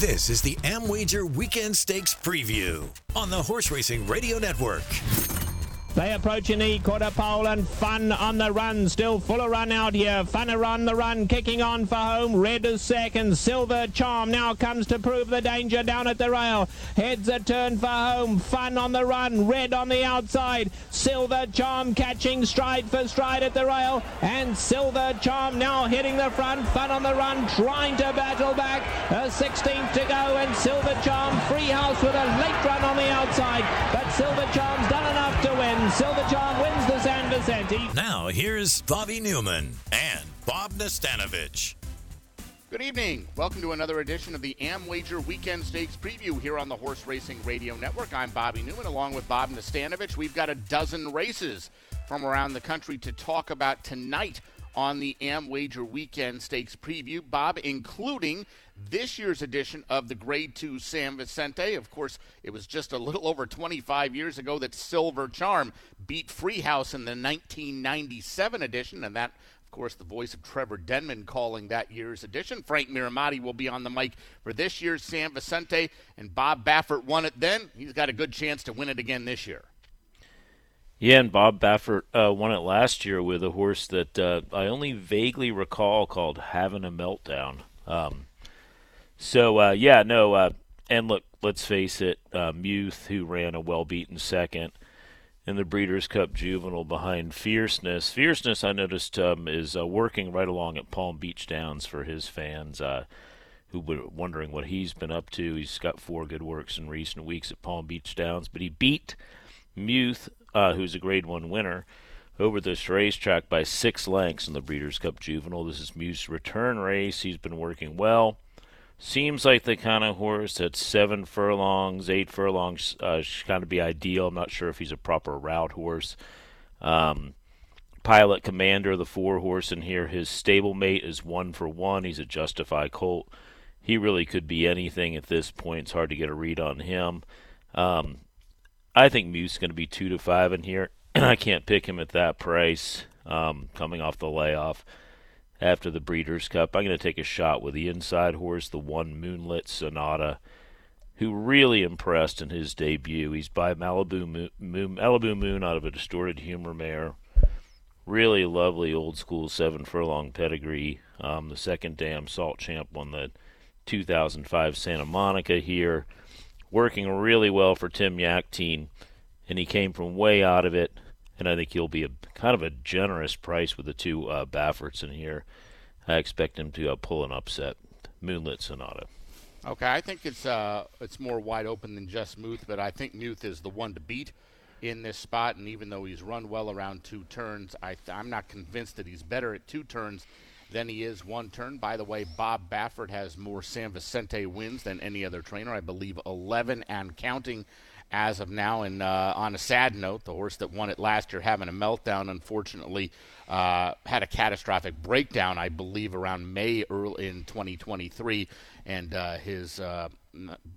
This is the AmWager Weekend Stakes Preview on the Horse Racing Radio Network. They approach in the quarter pole and Fun on the run. Still full of run out here. Fun around the run, kicking on for home. Red is second. Silver Charm now comes to prove the danger down at the rail. Heads a turn for home. Fun on the run. Red on the outside. Silver Charm catching stride for stride at the rail. And Silver Charm now hitting the front. Fun on the run, trying to battle back. A 16th to go. And Silver Charm, Freehouse with a late run on the outside. But Silver Charm's done enough to win. Silver Charm wins the San Vicente. Now here's Bobby Neuman and Bob Nastanovich. Good evening. Welcome to another edition of the AmWager Weekend Stakes Preview here on the Horse Racing Radio Network. I'm Bobby Neuman along with Bob Nastanovich. We've got a dozen races from around the country to talk about tonight on the AmWager Weekend Stakes Preview. Bob, including this year's edition of the Grade 2 San Vicente. Of course, it was just a little over 25 years ago that Silver Charm beat Freehouse in the 1997 edition, and that of course, the voice of Trevor Denman calling that year's edition. Frank Mirahmadi will be on the mic for this year's San Vicente, and Bob Baffert won it then. He's got a good chance to win it again this year. Yeah, and Bob Baffert uh, won it last year with a horse that uh, I only vaguely recall called Having a Meltdown. Um, so uh, yeah, no, uh, and look, let's face it, uh, Muth, who ran a well-beaten second in the Breeders' Cup Juvenile behind Fierceness. Fierceness, I noticed, um, is uh, working right along at Palm Beach Downs for his fans uh, who were wondering what he's been up to. He's got four good works in recent weeks at Palm Beach Downs, but he beat Muth, uh, who's a Grade One winner over this racetrack by six lengths in the Breeders' Cup Juvenile. This is Muth's return race. He's been working well seems like the kind of horse that's seven furlongs, eight furlongs uh, should kind of be ideal. I'm not sure if he's a proper route horse. Um, Pilot Commander, the four horse in here, his stablemate is one for one. He's a justified colt. He really could be anything at this point. It's hard to get a read on him. Um, I think Muth's going to be two to five in here. I can't pick him at that price um, coming off the layoff after the Breeders' Cup. I'm going to take a shot with the inside horse, the one Moonlit Sonata, who really impressed in his debut. He's by Malibu Moon, Malibu Moon out of a distorted humor mare. Really lovely old school seven furlong pedigree. Um, the second dam Salt Champ won the 2005 Santa Monica here. Working really well for Tim Yakteen, and he came from way out of it and I think he'll be a kind of a generous price with the two uh, Bafferts in here. I expect him to uh, pull an upset. Moonlit Sonata. Okay, I think it's uh, it's more wide open than just Muth, but I think Muth is the one to beat in this spot. And even though he's run well around two turns, I th- I'm not convinced that he's better at two turns than he is one turn. By the way, Bob Baffert has more San Vicente wins than any other trainer. I believe 11 and counting as of now. And uh, on a sad note, the horse that won it last year having a meltdown, unfortunately, uh, had a catastrophic breakdown, I believe, around May early in 2023, and uh, his uh,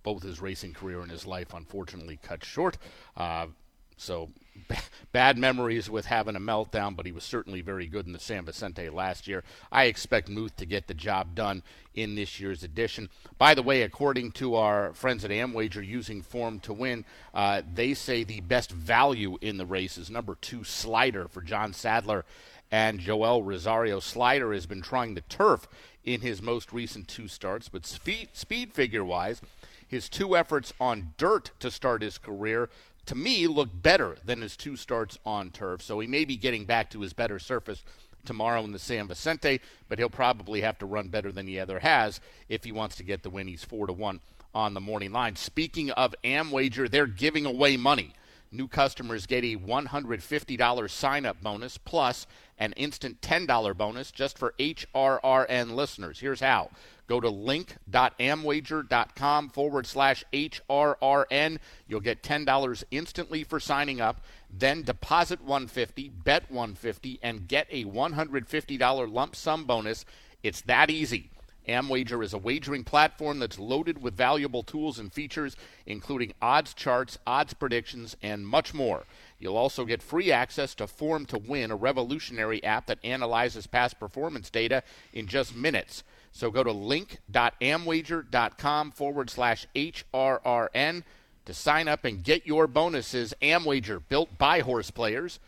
both his racing career and his life unfortunately cut short. Uh, so bad memories with having a meltdown, but he was certainly very good in the San Vicente last year. I expect Muth to get the job done in this year's edition. By the way, according to our friends at Amwager using Form to Win, uh, they say the best value in the race is number two Slider for John Sadler and Joel Rosario. Slider has been trying the turf in his most recent two starts, but speed, speed figure wise, his two efforts on dirt to start his career to me, looked better than his two starts on turf. So he may be getting back to his better surface tomorrow in the San Vicente, but he'll probably have to run better than he ever has if he wants to get the win. He's four to one on the morning line. Speaking of Amwager, they're giving away money. New customers get a $150 sign up bonus plus an instant $10 bonus just for HRRN listeners. Here's how Go to link.amwager.com forward slash HRRN. You'll get $10 instantly for signing up. Then deposit 150, bet 150, and get a $150 lump sum bonus. It's that easy. Amwager is a wagering platform that's loaded with valuable tools and features, including odds charts, odds predictions, and much more. You'll also get free access to Form to Win, a revolutionary app that analyzes past performance data in just minutes. So go to link.amwager.com forward slash HRRN to sign up and get your bonuses. Amwager, built by horse players,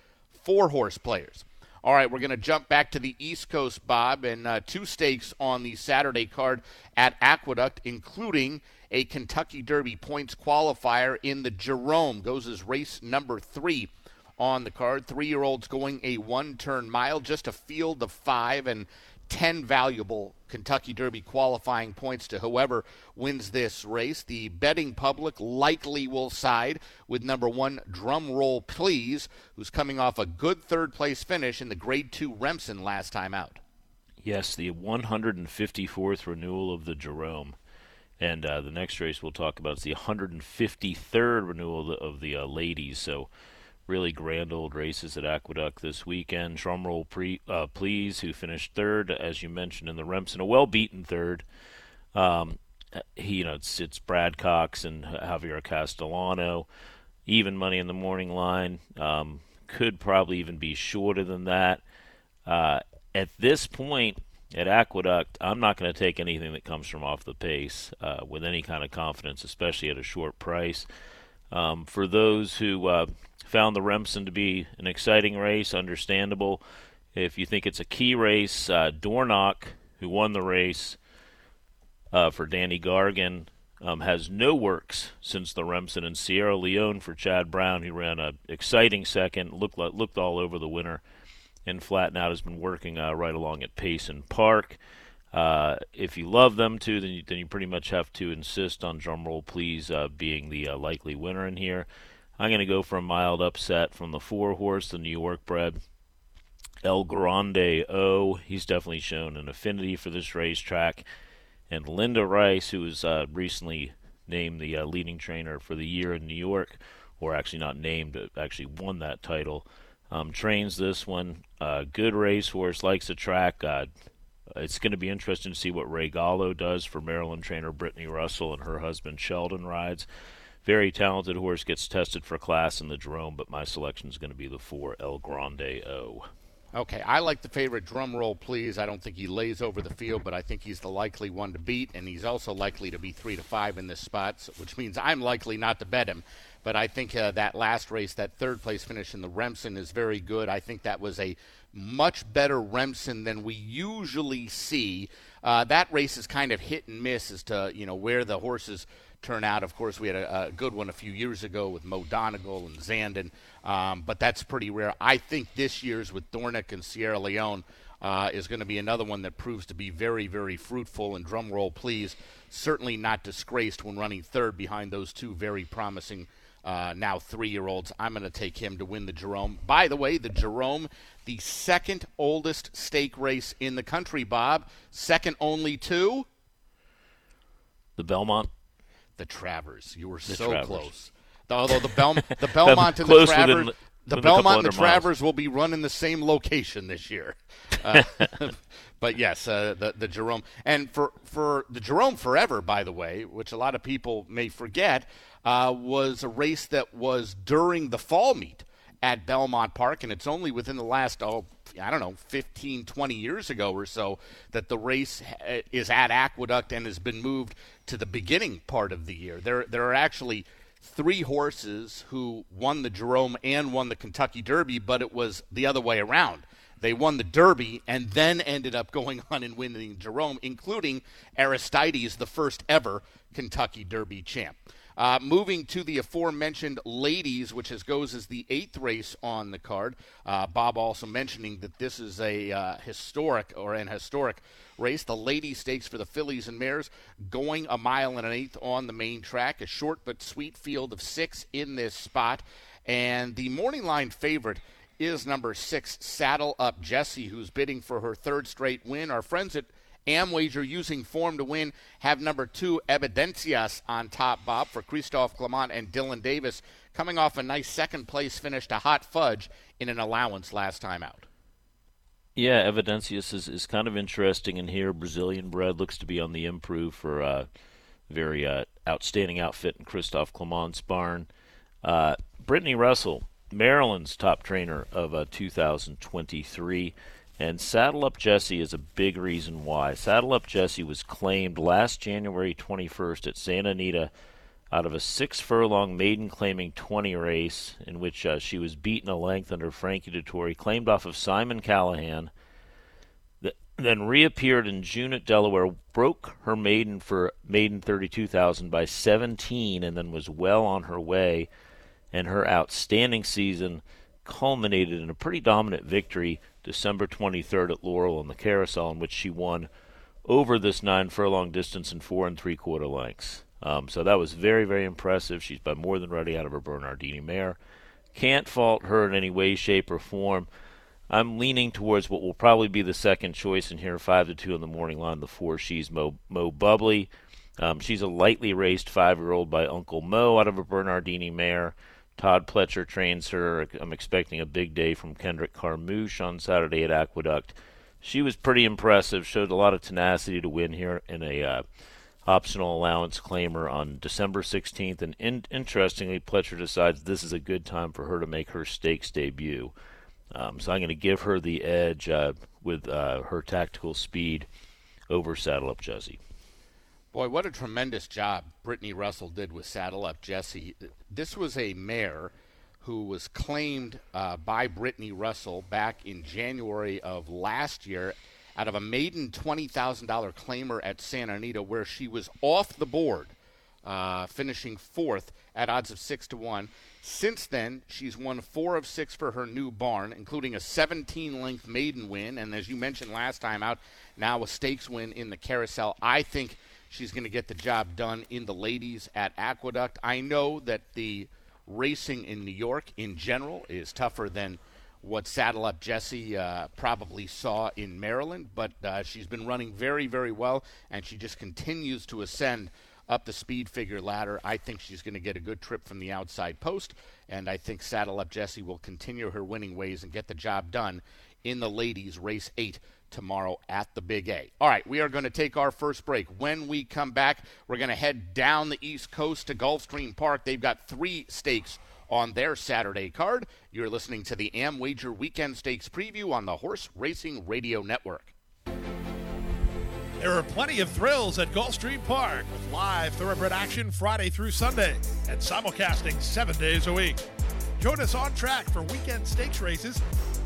for horse players. All right, we're going to jump back to the East Coast, Bob, and uh, two stakes on the Saturday card at Aqueduct, including a Kentucky Derby points qualifier in the Jerome. Goes as race number three on the card. Three year olds going a one turn mile, just a field of five, and 10 valuable Kentucky Derby qualifying points to whoever wins this race. The betting public likely will side with number one, Drum Roll Please, who's coming off a good third place finish in the Grade 2 Remsen last time out. Yes, the 154th renewal of the Jerome. And uh, the next race we'll talk about is the 153rd renewal of the, of the uh, ladies. So really grand old races at Aqueduct this weekend. Drumroll, pre, uh, please, who finished third, as you mentioned, in the Remsen, a well-beaten third. Um, he, you know, it's it's Brad Cox and Javier Castellano. Even money in the morning line um, could probably even be shorter than that. Uh, at this point at Aqueduct, I'm not going to take anything that comes from off the pace uh, with any kind of confidence, especially at a short price. Um, for those who uh, found the Remsen to be an exciting race, understandable. If you think it's a key race, uh, Dornoch, who won the race uh, for Danny Gargan, um, has no works since the Remsen and Sierra Leone for Chad Brown, who ran an exciting second, looked looked all over the winner, and flattened out has been working uh, right along at Payson Park. Uh, if you love them too, then you, then you pretty much have to insist on drumroll please uh, being the uh, likely winner in here. I'm going to go for a mild upset from the four horse, the New York bred. El Grande O. He's definitely shown an affinity for this racetrack. And Linda Rice, who was uh, recently named the uh, leading trainer for the year in New York, or actually not named, but actually won that title, um, trains this one. Uh, good racehorse, likes the track. Uh, it's going to be interesting to see what Ray Gallo does for Maryland trainer Brittany Russell and her husband Sheldon rides very talented horse gets tested for class in the Jerome, but my selection is going to be the four El Grande O. Okay, I like the favorite drum roll, please. I don't think he lays over the field, but I think he's the likely one to beat, and he's also likely to be three to five in this spot, which means I'm likely not to bet him. But I think uh, that last race, that third place finish in the Remsen, is very good. I think that was a much better Remsen than we usually see. Uh, that race is kind of hit and miss as to you know where the horses turn out. Of course, we had a, a, good one a few years ago with Mo Donegal and Zandon, um, but that's pretty rare. I think this year's with Dornoch and Sierra Leone uh, is going to be another one that proves to be very, very fruitful. And drum roll, please, certainly not disgraced when running third behind those two very promising. Uh, now three year olds. I'm going to take him to win the Jerome. By the way, the Jerome, the second oldest stake race in the country, Bob, second only to the Belmont the Travers. You were the so Travers. close. Although the, Bel- the Belmont and the Travers, the within a couple Belmont and the miles. Travers will be run in the same location this year. Uh, but yes, uh, the the Jerome and for for the Jerome Forever, by the way, which a lot of people may forget, uh, was a race that was during the fall meet at Belmont Park, and it's only within the last oh I don't know 15 20 years ago or so that the race eh, is at Aqueduct and has been moved to the beginning part of the year. There there are actually three horses who won the Jerome and won the Kentucky Derby, but it was the other way around. They won the Derby and then ended up going on and winning Jerome, including Aristides, the first ever Kentucky Derby champ. Uh, moving to the aforementioned ladies, which is, goes as the eighth race on the card. Uh, Bob also mentioning that this is a uh, historic or an historic race. The lady stakes for the fillies and mares, going a mile and an eighth on the main track. A short but sweet field of six in this spot, and the morning line favorite is number six, Saddle Up Jesse, who's bidding for her third straight win. Our friends at Amwager using form to win have number two Evidencias on top, Bob, for Christophe Clement and Dylan Davis, coming off a nice second place finish to Hot Fudge in an allowance last time out. Yeah, Evidencias is, is kind of interesting in here. Brazilian bred looks to be on the improve for a very uh, outstanding outfit in Christophe Clement's barn. Uh, Brittany Russell, Maryland's top trainer of uh, 2023. And Saddle Up Jesse is a big reason why. Saddle Up Jesse was claimed last January 21st at Santa Anita out of a six furlong maiden claiming 20 race in which uh, she was beaten a length under Frankie Dettori, claimed off of Simon Callaghan, th- then reappeared in June at Delaware, broke her maiden for maiden 32,000 by 17, and then was well on her way. And her outstanding season culminated in a pretty dominant victory December 23rd at Laurel on the Carousel, in which she won over this nine furlong distance in four and three quarter lengths. Um, so that was very, very impressive. She's by more than ready out of her Bernardini mare. Can't fault her in any way, shape, or form. I'm leaning towards what will probably be the second choice in here, five to two in the morning line. The four, she's Mo, Mo Bubbly. Um, she's a lightly raced five-year-old by Uncle Mo out of a Bernardini mare. Todd Pletcher trains her. I'm expecting a big day from Kendrick Carmouche on Saturday at Aqueduct. She was pretty impressive. Showed a lot of tenacity to win here in a uh, optional allowance claimer on December 16th. And in- interestingly, Pletcher decides this is a good time for her to make her stakes debut. Um, so I'm going to give her the edge uh, with uh, her tactical speed over Saddle Up Jesse. Boy, what a tremendous job Brittany Russell did with Saddle Up Jesse. This was a mare who was claimed uh, by Brittany Russell back in January of last year out of a maiden $20,000 claimer at Santa Anita, where she was off the board, uh, finishing fourth at odds of six to one. Since then, she's won four of six for her new barn, including a 17 length maiden win, and as you mentioned last time out, now a stakes win in the carousel. I think She's going to get the job done in the ladies at Aqueduct. I know that the racing in New York in general is tougher than what Saddle Up Jesse uh, probably saw in Maryland, but uh, she's been running very, very well, and she just continues to ascend up the speed figure ladder. I think she's going to get a good trip from the outside post, and I think Saddle Up Jesse will continue her winning ways and get the job done in the ladies' race eight tomorrow at the Big A. All right, we are going to take our first break. When we come back, we're going to head down the East Coast to Gulfstream Park. They've got three stakes on their Saturday card. You're listening to the AmWager Weekend Stakes preview on the Horse Racing Radio Network. There are plenty of thrills at Gulfstream Park with live thoroughbred action Friday through Sunday and simulcasting seven days a week. Join us on track for weekend stakes races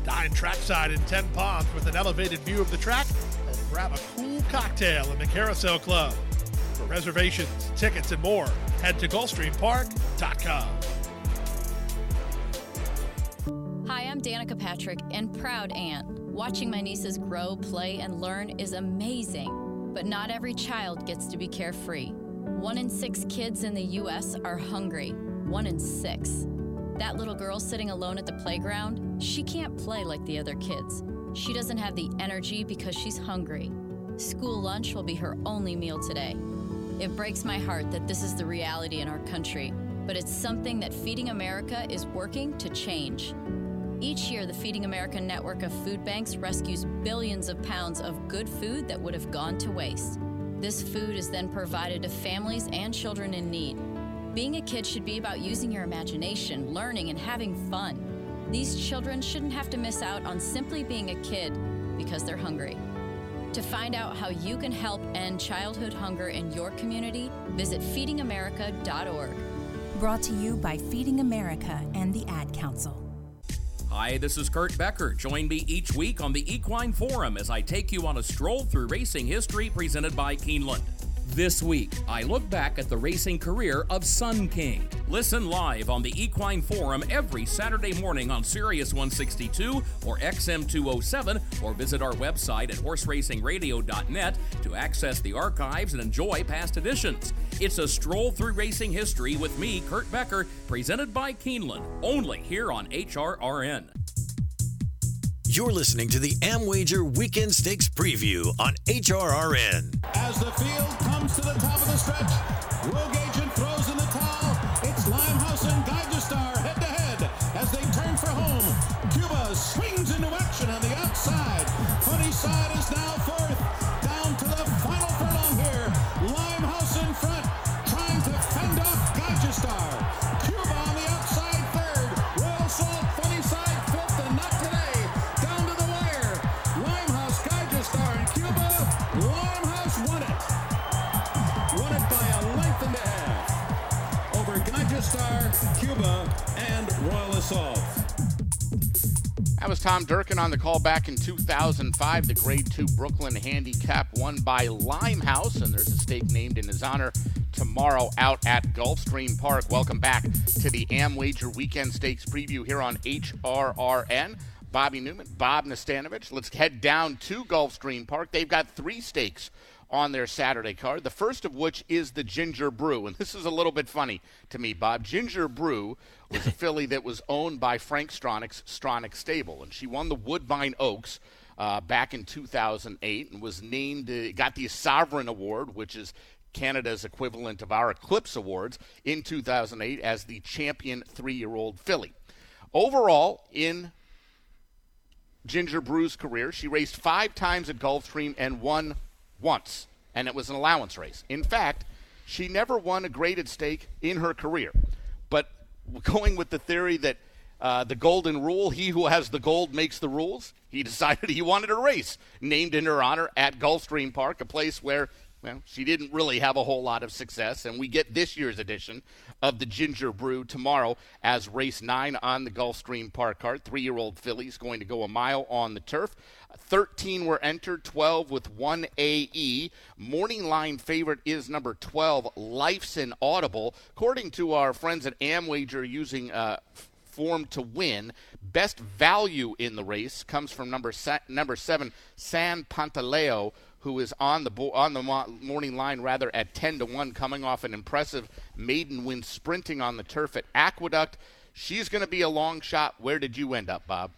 Dine trackside in Ten Palms with an elevated view of the track and grab a cool cocktail in the Carousel Club. For reservations, tickets, and more, head to GulfstreamPark.com. Hi, I'm Danica Patrick and proud aunt. Watching my nieces grow, play, and learn is amazing, but not every child gets to be carefree. One in six kids in the U.S. are hungry. One in six. That little girl sitting alone at the playground, she can't play like the other kids. She doesn't have the energy because she's hungry. School lunch will be her only meal today. It breaks my heart that this is the reality in our country, but it's something that Feeding America is working to change. Each year, the Feeding America network of food banks rescues billions of pounds of good food that would have gone to waste. This food is then provided to families and children in need. Being a kid should be about using your imagination, learning, and having fun. These children shouldn't have to miss out on simply being a kid because they're hungry. To find out how you can help end childhood hunger in your community, visit feedingamerica.org. Brought to you by Feeding America and the Ad Council. Hi, this is Kurt Becker. Join me each week on the Equine Forum as I take you on a stroll through racing history presented by Keeneland. This week, I look back at the racing career of Sun King. Listen live on the Equine Forum every Saturday morning on Sirius 162 or XM 207, or visit our website at horseracingradio.net to access the archives and enjoy past editions. It's a stroll through racing history with me, Kurt Becker, presented by Keeneland, only here on HRRN. You're listening to the AmWager Weekend Stakes Preview on HRRN. As the field comes to the top of the stretch, Star, Cuba, and Royal. That was Tom Durkin on the call back in 2005. The Grade 2 Brooklyn Handicap won by Limehouse, and there's a stake named in his honor tomorrow out at Gulfstream Park. Welcome back to the AmWager Weekend Stakes preview here on HRRN. Bobby Neuman, Bob Nastanovich. Let's head down to Gulfstream Park. They've got three stakes on their Saturday card. The first of which is the Ginger Brew. And this is a little bit funny to me, Bob. Ginger Brew was a filly that was owned by Frank Stronach's Stronach Stable, and she won the Woodbine Oaks. Uh, back in 2008 and was named, uh, got the Sovereign Award, which is Canada's equivalent of our Eclipse Awards, in 2008 as the champion three year old filly. Overall, in Ginger Brew's career, she raced five times at Gulfstream and won once, and it was an allowance race. In fact, she never won a graded stake in her career. But going with the theory that uh, the golden rule, he who has the gold makes the rules, he decided he wanted a race named in her honor at Gulfstream Park, a place where well, she didn't really have a whole lot of success, and we get this year's edition of the Ginger Brew tomorrow as race nine on the Gulfstream Park card. Three year old filly's going to go a mile on the turf. 13 were entered, 12 with 1 AE. Morning line favorite is number 12, Life's an Audible. According to our friends at Amwager using uh, form to win. Best value in the race comes from number se- number seven, San Pantaleo, who is on the bo- on the mo- morning line rather at 10 to 1 coming off an impressive maiden win sprinting on the turf at Aqueduct. She's going to be a long shot. Where did you end up, Bob?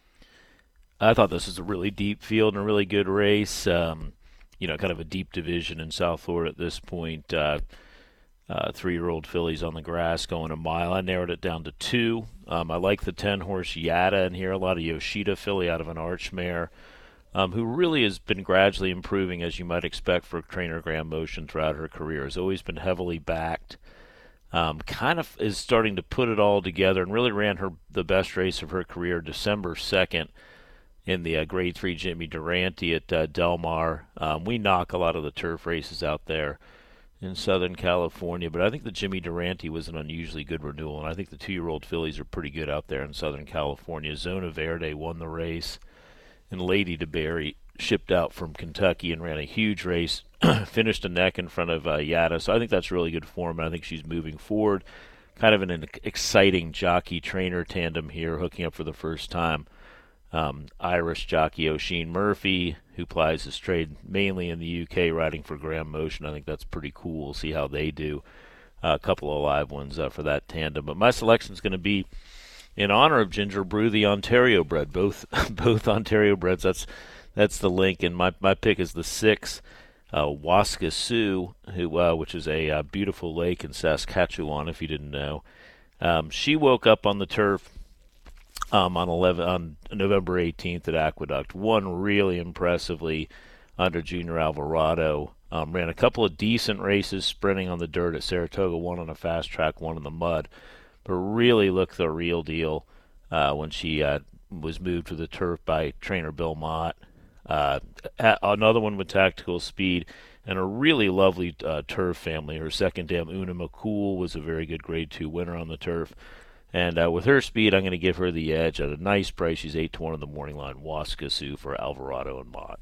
I thought this was a really deep field and a really good race. Um, you know, kind of a deep division in South Florida at this point. Uh, uh, three-year-old fillies on the grass going a mile. I narrowed it down to two. Um, I like the ten-horse Yada in here. A lot of Yoshida filly out of an arch mare um, who really has been gradually improving, as you might expect for trainer Graham Motion throughout her career. Has always been heavily backed. Um, kind of is starting to put it all together and really ran her the best race of her career December 2nd in the uh, Grade 3 Jimmy Durante at uh, Del Mar. Um, we knock a lot of the turf races out there in Southern California, but I think the Jimmy Durante was an unusually good renewal, and I think the two-year-old fillies are pretty good out there in Southern California. Zona Verde won the race and Lady DeBerry shipped out from Kentucky and ran a huge race, finished a neck in front of uh, Yada. So I think that's really good form, and I think she's moving forward. Kind of an exciting jockey trainer tandem here, hooking up for the first time. Um, Irish jockey Oisin Murphy, who plies his trade mainly in the UK, riding for Graham Motion. I think that's pretty cool. We'll see how they do. Uh, a couple of live ones uh, for that tandem. But my selection is going to be in honor of Ginger Brew, the Ontario bred, both both Ontario breds. That's that's the link, and my my pick is the six. Uh, Waskesiu, who uh, which is a uh, beautiful lake in Saskatchewan, if you didn't know. Um, she woke up on the turf um, on 11 on November 18th at Aqueduct. Won really impressively under Junior Alvarado. Um, ran a couple of decent races sprinting on the dirt at Saratoga. One on a fast track, one in the mud but really looked the real deal uh, when she uh, was moved to the turf by trainer Bill Mott. Uh, another one with tactical speed and a really lovely uh, turf family. Her second dam, Una McCool, was a very good Grade Two winner on the turf. And uh, with her speed, I'm going to give her the edge at a nice price. She's eight to one in the morning line. Waskesiu for Alvarado and Mott.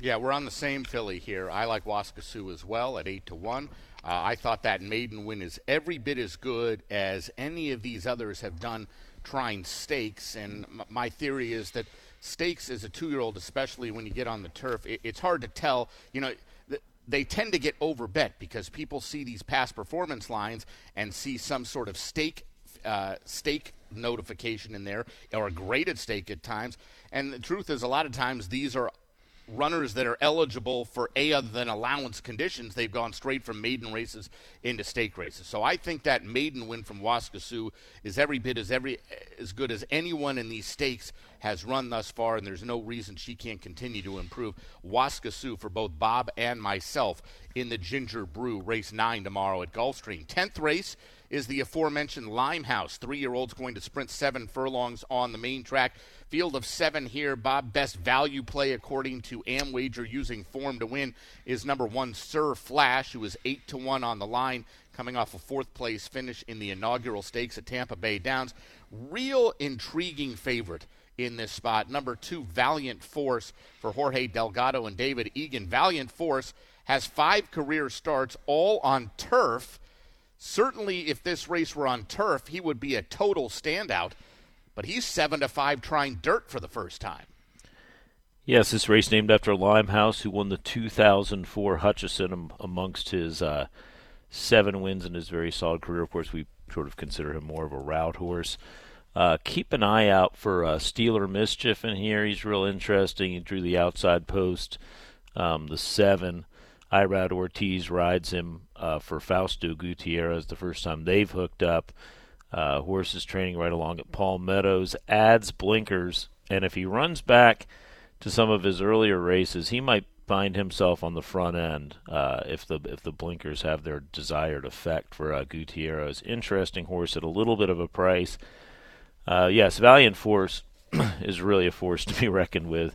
Yeah, we're on the same filly here. I like Waskesiu as well at eight to one. Uh, I thought that maiden win is every bit as good as any of these others have done trying stakes. And m- my theory is that stakes as a two year old, especially when you get on the turf, it, it's hard to tell. You know, th- they tend to get overbet because people see these past performance lines and see some sort of stake uh, stake notification in there or graded stake at times. And the truth is, a lot of times these are runners that are eligible for a other than allowance conditions, they've gone straight from maiden races into stake races. So I think that maiden win from Waskesiu is every bit as every as good as anyone in these stakes has run thus far, and there's no reason she can't continue to improve. Waskesiu for both Bob and myself in the Ginger Brew race nine tomorrow at Gulfstream. Tenth race is the aforementioned Limehouse. Three year olds going to sprint seven furlongs on the main track. Field of seven here. Bob, best value play according to Amwager using form to win is number one, Sir Flash, who is eight to one on the line, coming off a fourth place finish in the inaugural stakes at Tampa Bay Downs. Real intriguing favorite in this spot. Number two, Valiant Force for Jorge Delgado and David Egan. Valiant Force has five career starts, all on turf. Certainly, if this race were on turf, he would be a total standout. But he's seven to five trying dirt for the first time. Yes, this race named after Limehouse, who won the 2004 Hutcheson amongst his uh, seven wins in his very solid career. Of course, we sort of consider him more of a route horse. Uh, keep an eye out for uh, Steeler Mischief in here. He's real interesting. He drew the outside post, um, the seven. Irad Ortiz rides him uh, for Fausto Gutierrez the first time they've hooked up. Uh, training right along at Palm Meadows, adds blinkers, and if he runs back to some of his earlier races, he might find himself on the front end uh, if the if the blinkers have their desired effect for uh, Gutierrez. Interesting horse at a little bit of a price. Uh, yes, Valiant Force is really a force to be reckoned with.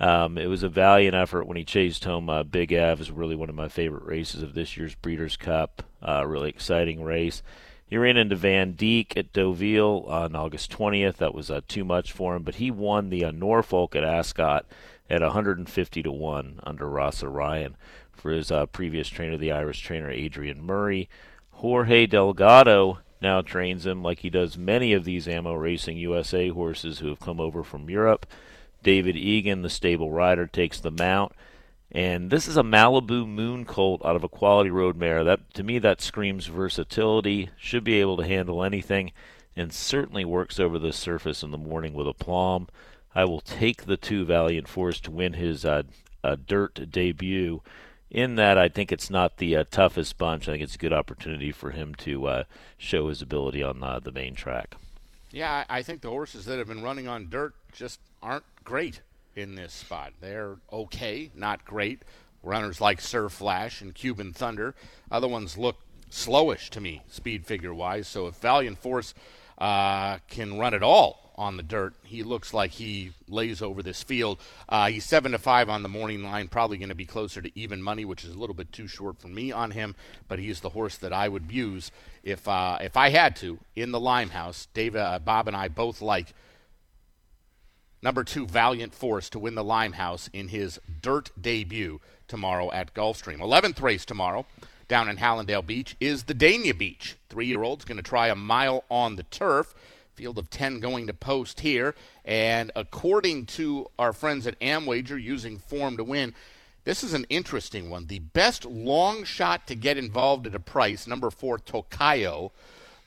Um, it was a valiant effort when he chased home uh, Big Evs is really one of my favorite races of this year's Breeders' Cup. Uh, really exciting race. He ran into Vandeek at Deauville on August 20th. That was uh, too much for him, but he won the uh, Norfolk at Ascot at 150 to one under Rossa Ryan for his uh, previous trainer, the Irish trainer Adrian Murray. Jorge Delgado now trains him like he does many of these Amo Racing USA horses who have come over from Europe. David Egan, the stable rider, takes the mount. And this is a Malibu Moon Colt out of a quality road mare. That to me that screams versatility. Should be able to handle anything, and certainly works over the surface in the morning with aplomb. I will take the two Valiant Force to win his uh, uh, dirt debut. In that, I think it's not the uh, toughest bunch. I think it's a good opportunity for him to uh, show his ability on uh, the main track. Yeah, I think the horses that have been running on dirt just aren't great in this spot. They're okay, not great. Runners like Sir Flash and Cuban Thunder. Other ones look slowish to me, speed figure wise. So if Valiant Force uh, can run it all on the dirt, he looks like he lays over this field. Uh, he's seven to five on the morning line, probably going to be closer to even money, which is a little bit too short for me on him. But he's the horse that I would use if uh, if I had to in the Limehouse. Dave, uh, Bob, and I both like number two Valiant Force to win the Limehouse in his dirt debut tomorrow at Gulfstream. 11th race tomorrow down in Hallandale Beach is the Dania Beach. Three year old's going to try a mile on the turf. Field of 10 going to post here. And according to our friends at Amwager using form to win, this is an interesting one. The best long shot to get involved at a price, number four, Tokayo,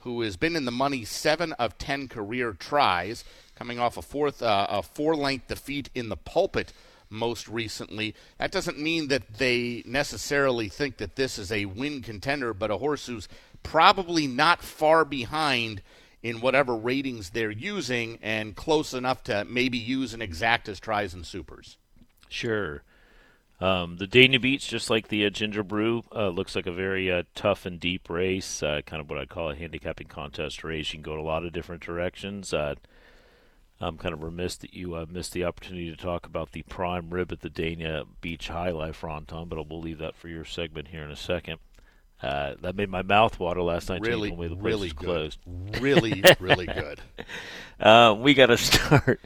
who has been in the money seven of 10 career tries coming off a fourth, uh, a four-length defeat in the pulpit most recently. That doesn't mean that they necessarily think that this is a win contender, but a horse who's probably not far behind in whatever ratings they're using and close enough to maybe use an exactas tries and supers. Sure. Um, the Dania Beach, just like the uh, Ginger Brew, uh, looks like a very uh, tough and deep race, uh, kind of what I call a handicapping contest race. You can go in a lot of different directions. I'm kind of remiss that you uh, missed the opportunity to talk about the prime rib at the Dania Beach Jai Alai, Fronton, but I'll leave that for your segment here in a second. Uh, that made my mouth water last night. Really, when we the really good. closed. Really, really good. Uh, we got to start.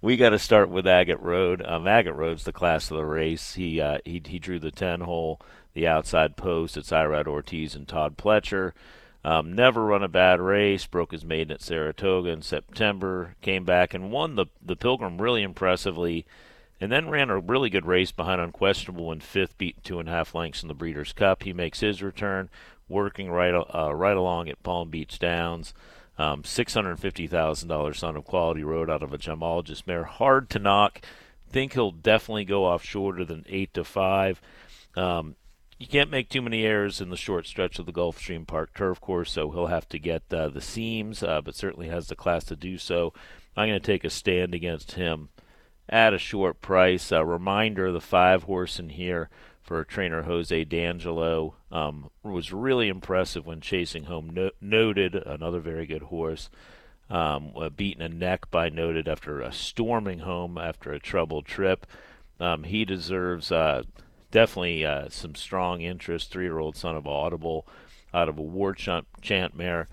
We got to start with Agate Road. Um, Agate Road's the class of the race. He uh, he he drew the ten hole, the outside post. It's Irad Ortiz and Todd Pletcher. Um, never run a bad race. Broke his maiden at Saratoga in September. Came back and won the the Pilgrim really impressively, and then ran a really good race behind Unquestionable in fifth, beat two and a half lengths in the Breeders' Cup. He makes his return, working right uh, right along at Palm Beach Downs. Um, Six hundred fifty thousand dollars son of Quality Road out of a gemologist mare, hard to knock. Think he'll definitely go off shorter than eight to five. Um, you can't make too many errors in the short stretch of the Gulfstream Park turf course, so he'll have to get uh, the seams, uh, but certainly has the class to do so. I'm going to take a stand against him at a short price. A reminder: the five horse in here for trainer Jose D'Angelo um, was really impressive when chasing home. No- noted another very good horse. Um, uh, beaten a neck by Noted after a storming home after a troubled trip. Um, he deserves uh, definitely uh, some strong interest. Three-year-old son of Audible out of a war chant, chant mare.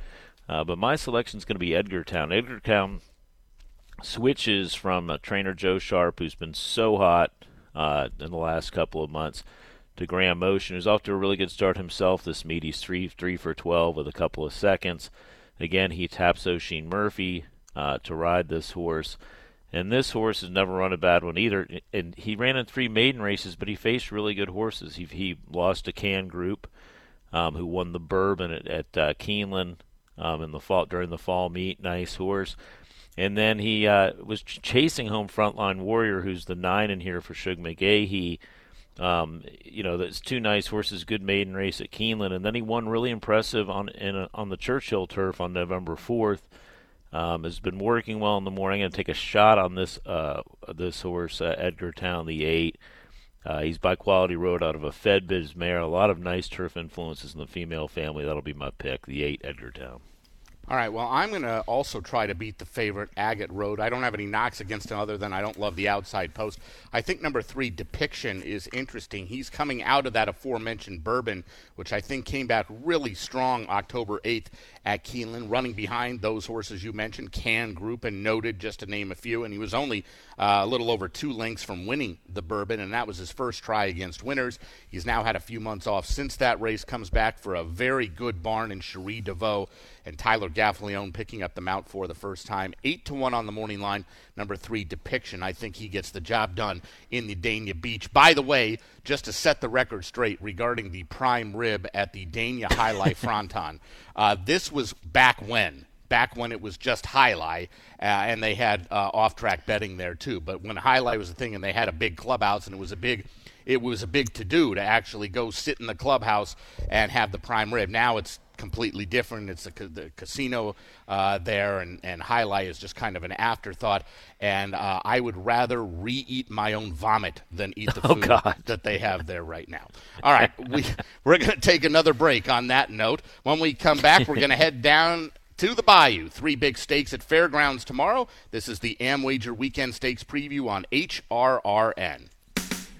Uh, but my selection is going to be Edgartown. Edgartown switches from a trainer Joe Sharp, who's been so hot uh, in the last couple of months, to Graham Motion, who's off to a really good start himself this meet. He's three three for twelve with a couple of seconds. Again, he taps Oisin Murphy uh, to ride this horse. And this horse has never run a bad one either. And he ran in three maiden races, but he faced really good horses. He, he lost to Can Group, um, who won the Bourbon at, at uh, Keeneland um, in the fall during the fall meet. Nice horse. And then he uh, was ch- chasing home Frontline Warrior, who's the nine in here for Shug McGaughey. Um, you know, that's two nice horses, good maiden race at Keeneland, and then he won really impressive on a, on the Churchill turf on November fourth. Um, has been working well in the morning. I'm going to take a shot on this uh, this horse, uh, Edgartown, the eight. Uh, he's by Quality Road out of a Fed Biz mare. A lot of nice turf influences in the female family. That'll be my pick, the eight Edgartown. All right, well, I'm going to also try to beat the favorite, Agate Road. I don't have any knocks against him other than I don't love the outside post. I think number three, Depiction, is interesting. He's coming out of that aforementioned Bourbon, which I think came back really strong October 8th at Keeneland, running behind those horses you mentioned, Can Group and Noted, just to name a few. And he was only uh, a little over two lengths from winning the Bourbon, and that was his first try against winners. He's now had a few months off since that race, comes back for a very good barn in Cherie DeVaux and Tyler Gaffalione picking up the mount for the first time. Eight to one on the morning line. Number three, Depiction. I think he gets the job done in the Dania Beach. By the way, just to set the record straight regarding the prime rib at the Dania Jai Alai Fronton, uh, this was back when back when it was just Alai, uh, and they had uh, off-track betting there too. But when Alai was a thing, and they had a big clubhouse, and it was a big, it was a big to-do to actually go sit in the clubhouse and have the prime rib. Now it's completely different. It's the, the casino uh, there, and, and Alai is just kind of an afterthought. And uh, I would rather re-eat my own vomit than eat the Oh, food God. that they have there right now. All right, we we're going to take another break on that note. When we come back, we're going to head down. To the Bayou. Three big stakes at Fairgrounds tomorrow. This is the Amwager Weekend Stakes preview on HRRN.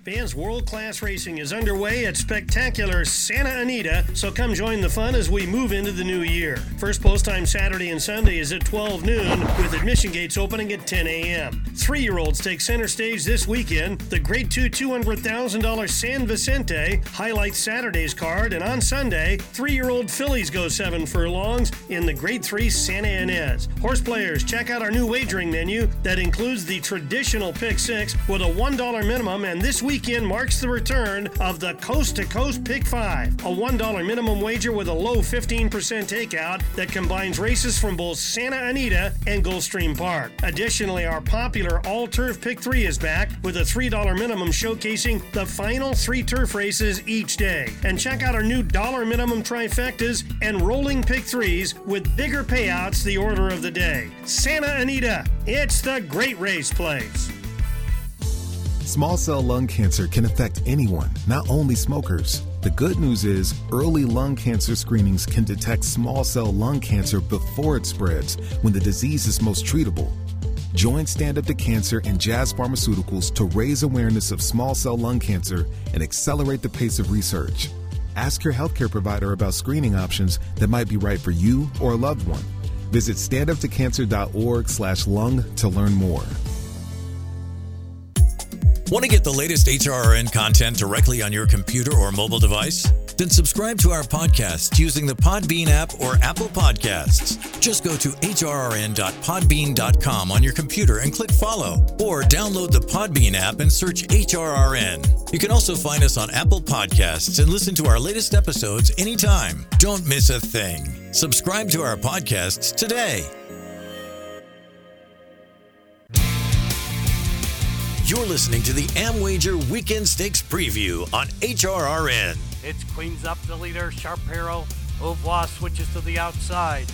Fans World Class Racing is underway at spectacular Santa Anita, so come join the fun as we move into the new year. First post time Saturday and Sunday is at 12 noon, with admission gates opening at 10 a.m. Three year olds take center stage this weekend. The Grade 2 $200,000 San Vicente highlights Saturday's card, and on Sunday, three year old fillies go seven furlongs in the Grade 3 Santa Ynez. Horse players, check out our new wagering menu that includes the traditional pick six with a $1 minimum, and this weekend marks the return of the Coast to Coast Pick 5, a $1 minimum wager with a low 15% takeout that combines races from both Santa Anita and Gulfstream Park. Additionally, our popular All Turf Pick 3 is back with a $3 minimum showcasing the final three turf races each day. And check out our new dollar minimum trifectas and rolling pick threes with bigger payouts the order of the day. Santa Anita, it's the great race place. Small cell lung cancer can affect anyone, not only smokers. The good news is, early lung cancer screenings can detect small cell lung cancer before it spreads when the disease is most treatable. Join Stand Up to Cancer and Jazz Pharmaceuticals to raise awareness of small cell lung cancer and accelerate the pace of research. Ask your healthcare provider about screening options that might be right for you or a loved one. Visit standuptocancer.org/lung to learn more. Want to get the latest HRN content directly on your computer or mobile device? Then subscribe to our podcast using the Podbean app or Apple Podcasts. Just go to hrrn.podbean.com on your computer and click follow, or download the Podbean app and search HRRN. You can also find us on Apple Podcasts and listen to our latest episodes anytime. Don't miss a thing. Subscribe to our podcasts today. You're listening to the Amwager Weekend Stakes Preview on HRRN. It's Queens up the leader, Sharp Arrow. Auvois switches to the outside.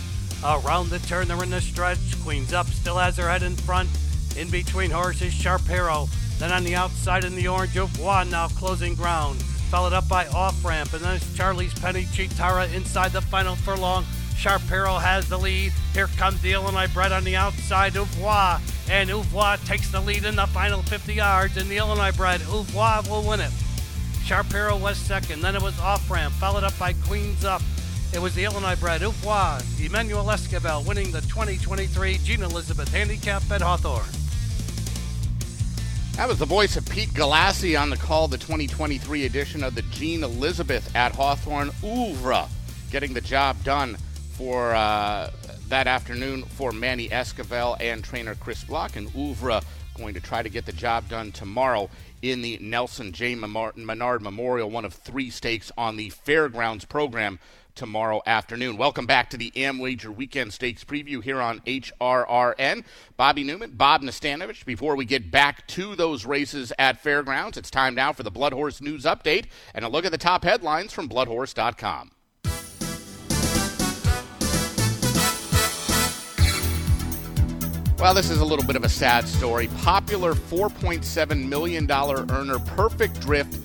Around the turn, they're in the stretch. Queen's Up still has her head in front. In between horses, Sharp Hero. Then on the outside in the orange, One now closing ground. Followed up by Off Ramp, and then it's Charlie's Penny Chitara inside the final furlong. Sharp Hero has the lead. Here comes the Illinois Bred on the outside, Ouvroy. And Ouvroy takes the lead in the final 50 yards, and the Illinois Bred, Ouvroy will win it. Sharp Hero was second, then it was Off Ramp, followed up by Queens Up. It was the Illinois bred Ouvroy, Emmanuel Esquivel winning the 2023 Jean Elizabeth Handicap at Hawthorne. That was the voice of Pete Galassi on the call, the 2023 edition of the Jean Elizabeth at Hawthorne. Ouvra getting the job done for uh, that afternoon for Manny Esquivel and trainer Chris Block, and Ouvra going to try to get the job done tomorrow in the Nelson J. Menard Memorial, one of three stakes on the Fairgrounds program tomorrow afternoon. Welcome back to the AmWager Weekend Stakes preview here on HRRN. Bobby Neuman, Bob Nastanovich. Before we get back to those races at Fairgrounds, it's time now for the Bloodhorse News Update and a look at the top headlines from BloodHorse.com. Well, this is a little bit of a sad story. Popular $4.7 million earner Perfect Drift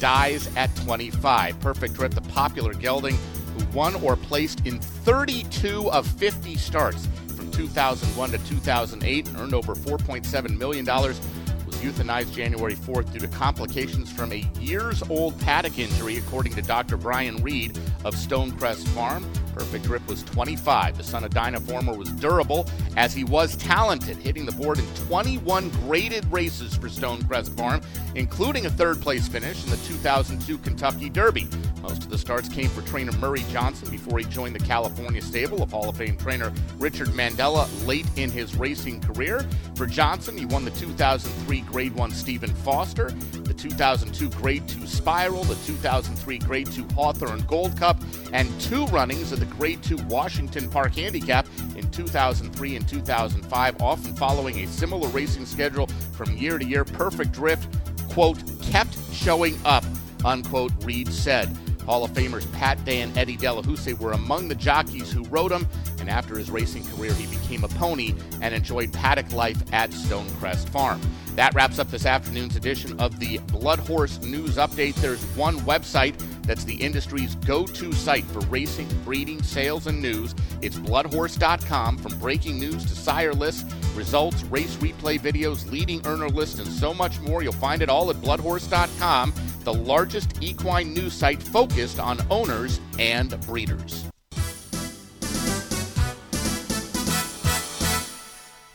dies at 25. Perfect Drift, the popular gelding who won or placed in 32 of 50 starts from 2001 to 2008 and earned over $4.7 million, was euthanized January 4th due to complications from a years old paddock injury, according to Dr. Brian Reed of Stonecrest Farm. Perfect Drift was 25. The son of Dynaformer was durable as he was talented, hitting the board in 21 graded races for Stonecrest Farm, including a third place finish in the 2002 Kentucky Derby. Most of the starts came for trainer Murray Johnson before he joined the California stable of Hall of Fame trainer Richard Mandella late in his racing career. For Johnson, he won the 2003 Grade 1 Stephen Foster, 2002 Grade 2 Spiral, the 2003 Grade 2 Hawthorne Gold Cup, and two runnings of the Grade 2 Washington Park Handicap in 2003 and 2005, often following a similar racing schedule from year to year. Perfect Drift, quote, kept showing up, unquote, Reed said. Hall of Famers Pat Day and Eddie Delahoussaye were among the jockeys who rode him, and after his racing career, he became a pony and enjoyed paddock life at Stonecrest Farm. That wraps up this afternoon's edition of the Blood Horse News Update. There's one website that's the industry's go to site for racing, breeding, sales, and news. It's bloodhorse.com. From breaking news to sire lists, results, race replay videos, leading earner lists, and so much more. You'll find it all at bloodhorse.com, the largest equine news site focused on owners and breeders.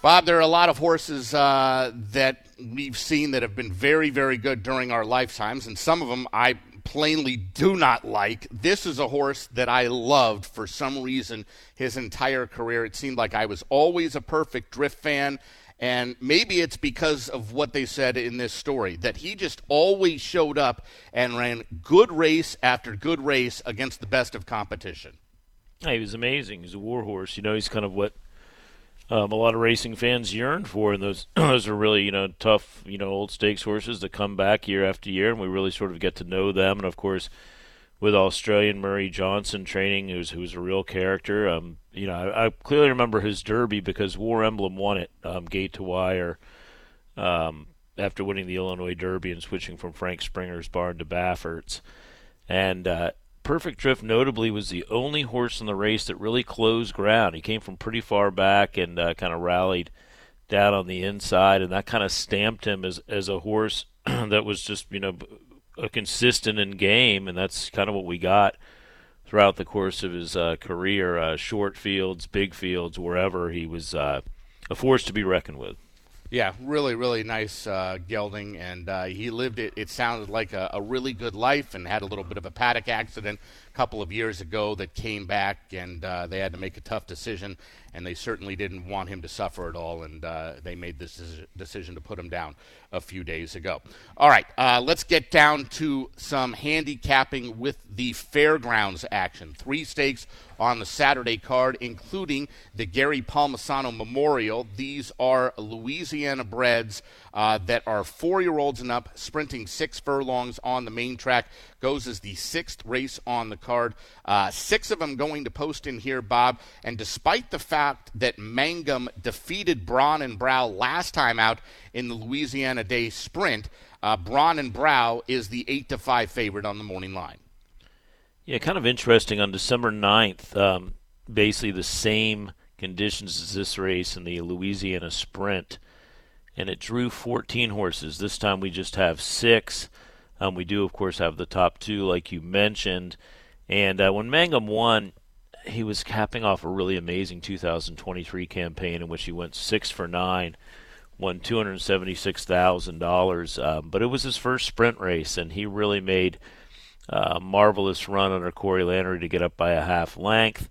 Bob, there are a lot of horses uh, that we've seen that have been very, very good during our lifetimes, and some of them I plainly do not like. This is a horse that I loved for some reason his entire career. It seemed like I was always a perfect drift fan. And maybe it's because of what they said in this story that he just always showed up and ran good race after good race against the best of competition. he was amazing. He's a war horse. You know, he's kind of what um, a lot of racing fans yearn for, and those those are really you know tough you know old stakes horses that come back year after year, and we really sort of get to know them. And of course, with Australian Murray Johnson training, who's who's a real character. Um, you know, I, I clearly remember his Derby because War Emblem won it, um, gate to wire, um, after winning the Illinois Derby and switching from Frank Springer's barn to Baffert's, and uh, Perfect Drift notably was the only horse in the race that really closed ground. He came from pretty far back and uh, kind of rallied down on the inside, and that kind of stamped him as as a horse that was just you know a consistent in game, and that's kind of what we got throughout the course of his uh, career. Uh, short fields, big fields, wherever he was uh, a force to be reckoned with. Yeah, really, really nice uh, gelding, and uh, he lived it. It sounded like a, a, really good life, and had a little bit of a paddock accident a couple of years ago that came back, and uh, they had to make a tough decision, and they certainly didn't want him to suffer at all, and uh, they made this decision to put him down a few days ago. All right, uh, let's get down to some handicapping with the fairgrounds action. Three stakes on the Saturday card, including the Gary Palmisano Memorial. These are Louisiana breds uh, that are four year olds and up, sprinting six furlongs on the main track. goes as the sixth race on the card. Uh, six of them going to post in here, Bob. And despite the fact that Mangum defeated Braun and Brow last time out in the Louisiana Day Sprint, uh, Braun and Brow is the eight to five favorite on the morning line. Yeah, kind of interesting. On December 9th, um, basically the same conditions as this race in the Louisiana Sprint, and it drew 14 horses. This time we just have six. Um, we do, of course, have the top two, like you mentioned. And uh, when Mangum won, he was capping off a really amazing 2023 campaign in which he went six for nine, won $276,000. Um, but it was his first sprint race, and he really made a marvelous run under Corey Lanerie to get up by a half length.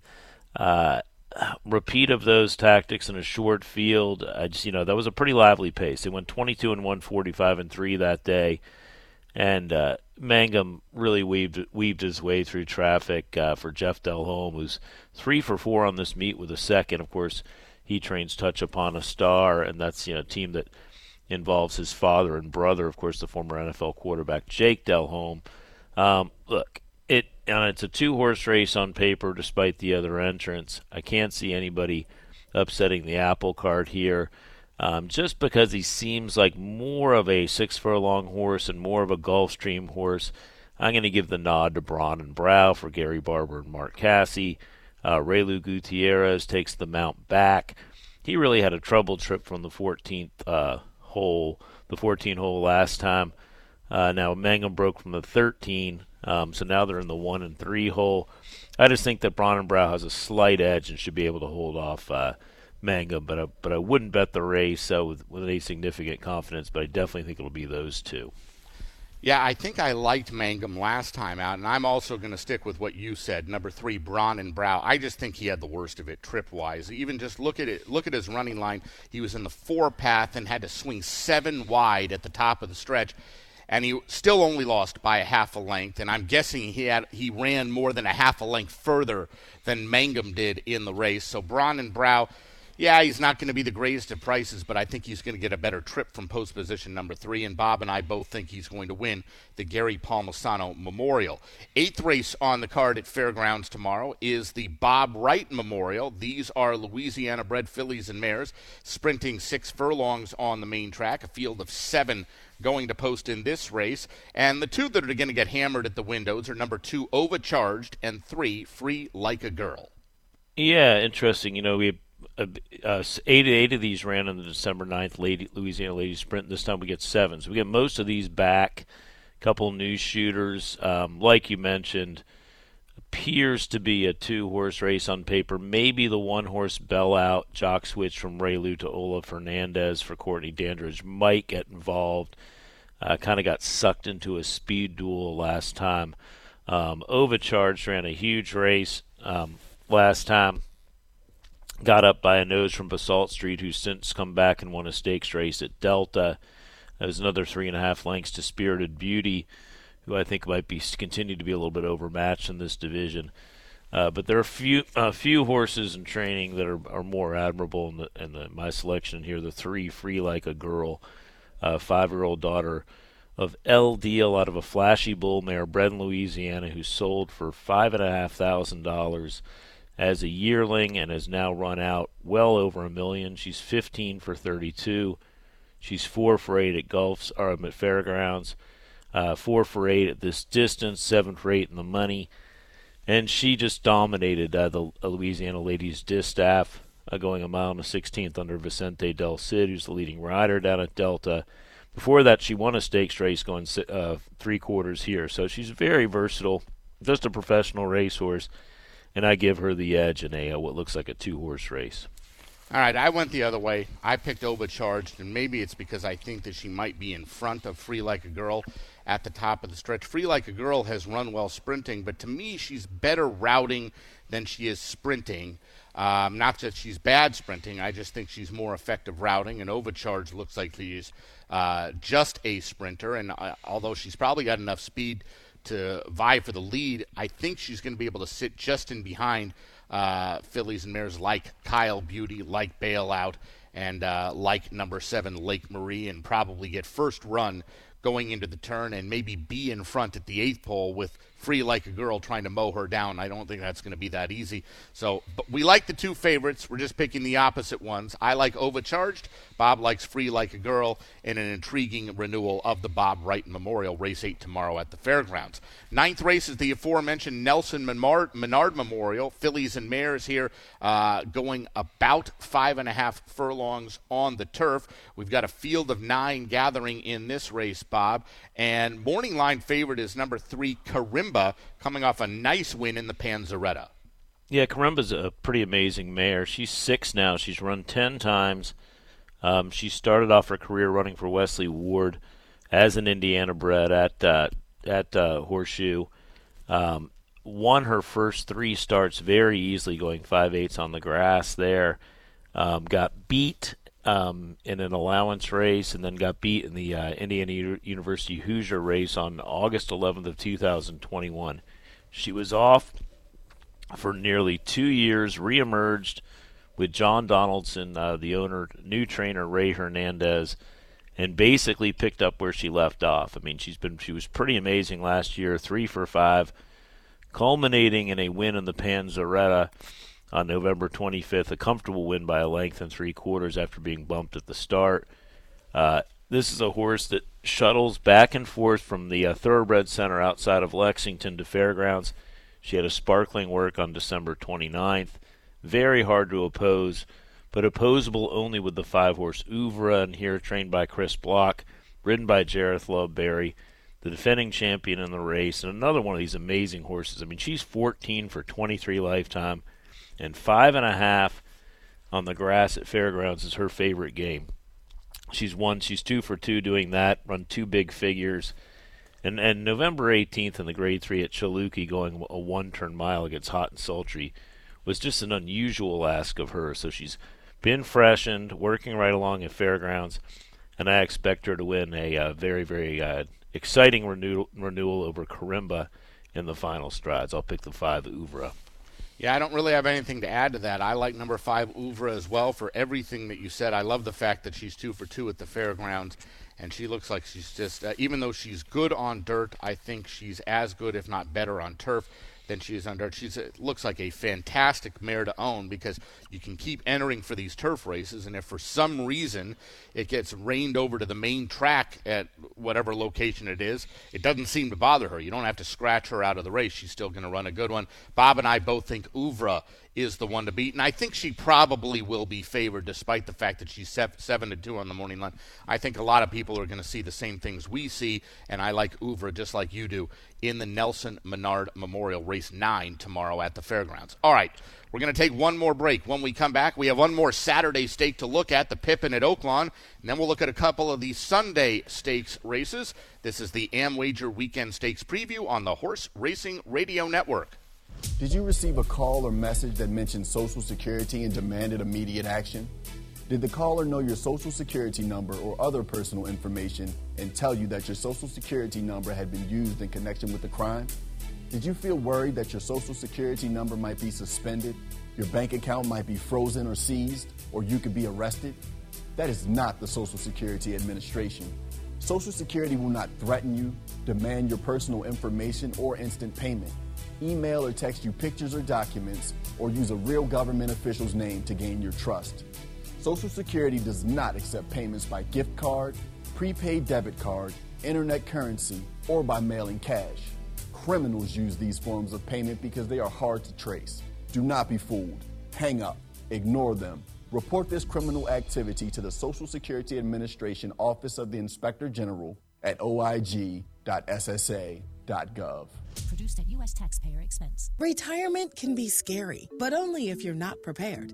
Uh, repeat of those tactics in a short field. I just, you know, that was a pretty lively pace. They went 22 and 145 and 3 that day. And uh, Mangum really weaved weaved his way through traffic uh, for Jeff Delhomme, who's three for four on this meet with a second. Of course, he trains Touch Upon a Star, and that's you know a team that involves his father and brother, of course, the former NFL quarterback Jake Delhomme. Um, look, it and it's a two horse race on paper, despite the other entrants. I can't see anybody upsetting the apple cart here. Um, just because he seems like more of a six furlong horse and more of a Gulfstream horse, I'm going to give the nod to Braun and Brow for Gary Barber and Mark Casse. Uh, Reylu Gutierrez takes the mount back. He really had a troubled trip from the 14th uh, hole, the 14 hole last time. Uh, now Mangum broke from the 13, um, so now they're in the one and three hole. I just think that Brow has a slight edge and should be able to hold off uh, Mangum, but I, but I wouldn't bet the race uh, with, with any significant confidence. But I definitely think it'll be those two. Yeah, I think I liked Mangum last time out, and I'm also going to stick with what you said. Number three, Braun and Brow. I just think he had the worst of it trip wise. Even just look at it, look at his running line. He was in the four path and had to swing seven wide at the top of the stretch, and he still only lost by a half a length. And I'm guessing he had he ran more than a half a length further than Mangum did in the race. So Braun and Brow yeah, he's not going to be the greatest at prices, but I think he's going to get a better trip from post position number three. And Bob and I both think he's going to win the Gary Palmisano Memorial. Eighth race on the card at Fairgrounds tomorrow is the Bob Wright Memorial. These are Louisiana bred fillies and mares sprinting six furlongs on the main track, a field of seven going to post in this race. And the two that are going to get hammered at the windows are number two, Overcharged, and three, Free Like a Girl. Yeah, interesting. You know, we uh, uh, eight eight of these ran on the December 9th Lady, Louisiana Ladies Sprint. This time we get seven, so we get most of these back. A couple new shooters, um, like you mentioned, appears to be a two horse race on paper. Maybe the one horse bell out jock switch from Reylu to Ola Fernandez for Courtney Dandridge might get involved. Uh, kind of got sucked into a speed duel last time. Um, Overcharged ran a huge race um, last time got up by a nose from Basalt Street, who's since come back and won a stakes race at Delta. There's another three and a half lengths to Spirited Beauty, who I think might be continue to be a little bit overmatched in this division. Uh, but there are a few a few horses in training that are, are more admirable in, the, in the, my selection here. The three, Free Like a Girl, uh, five-year-old daughter of L Deal out of a flashy bull mare bred in Louisiana, who sold for five and a half thousand dollars as a yearling and has now run out well over a million. She's 15 for 32. She's four for eight at Gulfs or at Fairgrounds, uh, four for eight at this distance, seven for eight in the money, and she just dominated uh, the Louisiana Ladies Distaff, uh, going a mile and a sixteenth under Vicente Del Cid, who's the leading rider down at Delta. Before that, she won a stakes race going uh, three quarters here, so she's very versatile, just a professional racehorse and I give her the edge in a what looks like a two horse race. All right, I went the other way. I picked Overcharged, and maybe it's because I think that she might be in front of Free Like a Girl at the top of the stretch. Free Like a Girl has run well sprinting, but to me, she's better routing than she is sprinting. Um, not that she's bad sprinting, I just think she's more effective routing, and Overcharged looks like she's uh, just a sprinter, and uh, although she's probably got enough speed to vie for the lead, I think she's going to be able to sit just in behind uh, fillies and mares like Kyle Beauty, like Bailout, and uh, like number seven Lake Marie, and probably get first run going into the turn and maybe be in front at the eighth pole with free like a girl trying to mow her down. I don't think that's going to be that easy. So, but we like the two favorites. We're just picking the opposite ones. I like overcharged. Bob likes free like a girl, in an intriguing renewal of the Bob Wright Memorial Race 8 tomorrow at the fairgrounds. Ninth race is the aforementioned Nelson Menard, Memorial. Fillies and mares here uh, going about five and a half furlongs on the turf. We've got a field of nine gathering in this race, Bob. And morning line favorite is number three, Carimba, coming off a nice win in the Pan Zareta. Yeah, Carimba's a pretty amazing mare. She's six now. She's run ten times. Um, she started off her career running for Wesley Ward as an Indiana bred at uh, at uh, Horseshoe. Um, won her first three starts very easily, going five eighths on the grass there. Um, got beat um, in an allowance race, and then got beat in the uh, Indiana U- University Hoosier race on August 11th of 2021. She was off for nearly two years, reemerged with John Donaldson, uh, the owner, new trainer Ray Hernandez, and basically picked up where she left off. I mean, she's been she was pretty amazing last year, three for five, culminating in a win in the Pan Zareta on November 25th, a comfortable win by a length and three quarters after being bumped at the start. Uh, this is a horse that shuttles back and forth from the uh, Thoroughbred Center outside of Lexington to Fairgrounds. She had a sparkling work on December 29th. Very hard to oppose, but opposable only with the five horse Ouvra, and here trained by Chris Block, ridden by Jareth Loveberry, the defending champion in the race, and another one of these amazing horses. I mean, she's 14 for 23 lifetime, and five and a half on the grass at Fairgrounds is her favorite game. She's won, she's two for two doing that, run two big figures. And, and November 18th in the grade three at Chilukki going a one turn mile against Hot and Sultry was just an unusual ask of her. So she's been freshened, working right along at Fairgrounds, and I expect her to win a uh, very, very uh, exciting renewal renewal over Carimba in the final strides. I'll pick the five Ouvra. Yeah, I don't really have anything to add to that. I like number five Ouvra as well for everything that you said. I love the fact that she's two for two at the fairgrounds, and she looks like she's just, uh, even though she's good on dirt, I think she's as good, if not better, on turf than she is on dirt. She looks like a fantastic mare to own because you can keep entering for these turf races, and if for some reason it gets rained over to the main track at whatever location it is, it doesn't seem to bother her. You don't have to scratch her out of the race. She's still going to run a good one. Bob and I both think Ouvra is the one to beat, and I think she probably will be favored, despite the fact that she's seven to two on the morning line. I think a lot of people are going to see the same things we see, and I like Ouvra just like you do in the Nelson Menard Memorial Race Nine tomorrow at the fairgrounds. All right. We're going to take one more break. When we come back, we have one more Saturday stake to look at, the Pippin at Oaklawn, and then we'll look at a couple of the Sunday stakes races. This is the AmWager Weekend Stakes preview on the Horse Racing Radio Network. Did you receive a call or message that mentioned Social Security and demanded immediate action? Did the caller know your Social Security number or other personal information and tell you that your Social Security number had been used in connection with the crime? Did you feel worried that your Social Security number might be suspended, your bank account might be frozen or seized, or you could be arrested? That is not the Social Security Administration. Social Security will not threaten you, demand your personal information, or instant payment. Email or text you pictures or documents, or use a real government official's name to gain your trust. Social Security does not accept payments by gift card, prepaid debit card, internet currency, or by mailing cash. Criminals use these forms of payment because they are hard to trace. Do not be fooled. Hang up. Ignore them. Report this criminal activity to the Social Security Administration Office of the Inspector General at oig.ssa.gov. Produced at U.S. taxpayer expense. Retirement can be scary, but only if you're not prepared.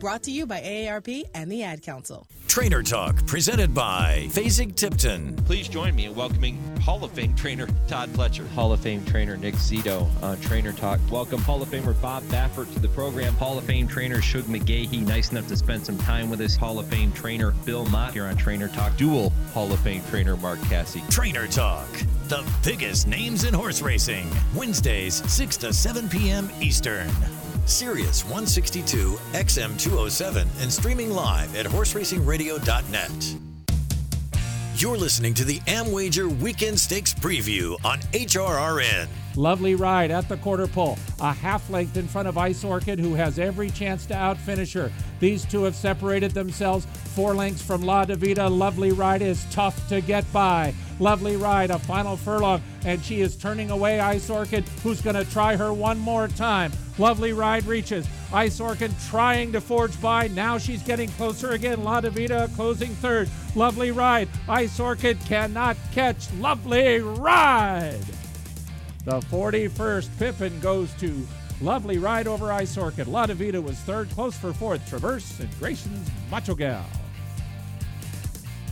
Brought to you by AARP and the Ad Council. Trainer Talk, presented by Fasig-Tipton. Please join me in welcoming Hall of Fame trainer Todd Pletcher. Hall of Fame trainer Nick Zito on Trainer Talk. Welcome Hall of Famer Bob Baffert to the program. Hall of Fame trainer Shug McGaughey, nice enough to spend some time with us. Hall of Fame trainer Bill Mott here on Trainer Talk. Dual Hall of Fame trainer Mark Casse. Trainer Talk, the biggest names in horse racing. Wednesdays, 6 to 7 p.m. Eastern. Sirius 162, XM 207, and streaming live at horseracingradio.net. You're listening to the Amwager Weekend Stakes Preview on HRRN. Lovely ride at the quarter pole. A half length in front of Ice Orchid, who has every chance to outfinish her. These two have separated themselves four lengths from La Divita. Lovely ride is tough to get by. Lovely ride, a final furlong, and she is turning away Ice Orchid, who's going to try her one more time. Lovely ride reaches. Ice Orchid trying to forge by. Now she's getting closer again. La Divita closing third. Lovely ride. Ice Orchid cannot catch. Lovely ride. The 41st Pippin goes to Lovely Ride over Ice Orchid. La Divita was third, close for fourth. Traverse and Grayson's Macho Gal.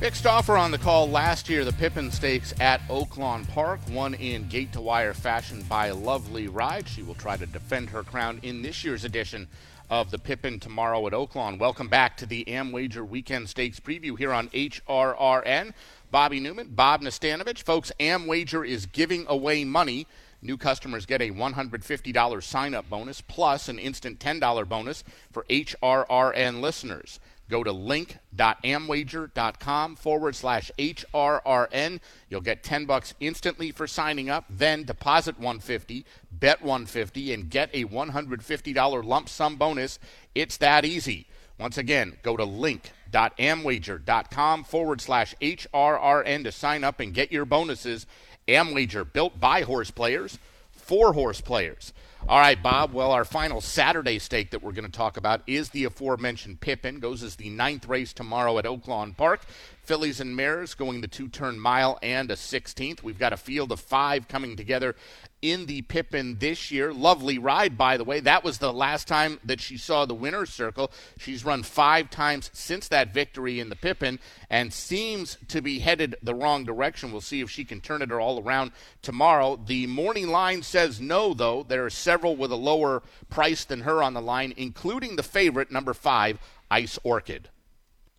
Vic Stauffer on the call last year, the Pippin Stakes at Oaklawn Park, won in gate to wire fashion by Lovely Ride. She will try to defend her crown in this year's edition of the Pippin tomorrow at Oaklawn. Welcome back to the Amwager Weekend Stakes preview here on HRRN. Bobby Neuman, Bob Nastanovich. Folks, Amwager is giving away money. New customers get a $150 sign up bonus plus an instant $10 bonus for HRRN listeners. Go to link.amwager.com forward slash HRRN. You'll get 10 bucks instantly for signing up. Then deposit 150, bet 150, and get a $150 lump sum bonus. It's that easy. Once again, go to link.amwager.com forward slash HRRN to sign up and get your bonuses. Amwager, built by horse players, for horse players. All right, Bob. Well, our final Saturday stake that we're going to talk about is the aforementioned Pippin. Goes as the ninth race tomorrow at Oaklawn Park. Fillies and Mares going the two turn mile and a 16th. We've got a field of five coming together in the Pippin this year. Lovely ride, by the way. That was the last time that she saw the winner's circle. She's run five times since that victory in the Pippin and seems to be headed the wrong direction. We'll see if she can turn it all around tomorrow. The morning line says no, though. There are several with a lower price than her on the line, including the favorite, number five, Ice Orchid.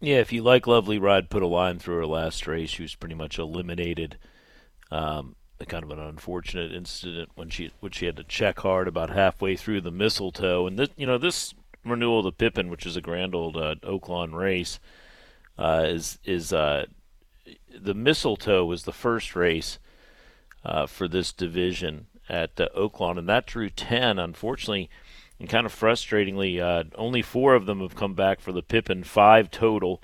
Yeah, if you like Lovely Ride, put a line through her last race. She was pretty much eliminated. Um, kind of an unfortunate incident when she when she had to check hard about halfway through the mistletoe. And this, you know, this renewal of the Pippin, which is a grand old uh, Oaklawn race, uh, is is uh, the mistletoe was the first race uh, for this division at uh, Oaklawn, and that drew ten. Unfortunately and kind of frustratingly, uh, only four of them have come back for the Pippin, five total.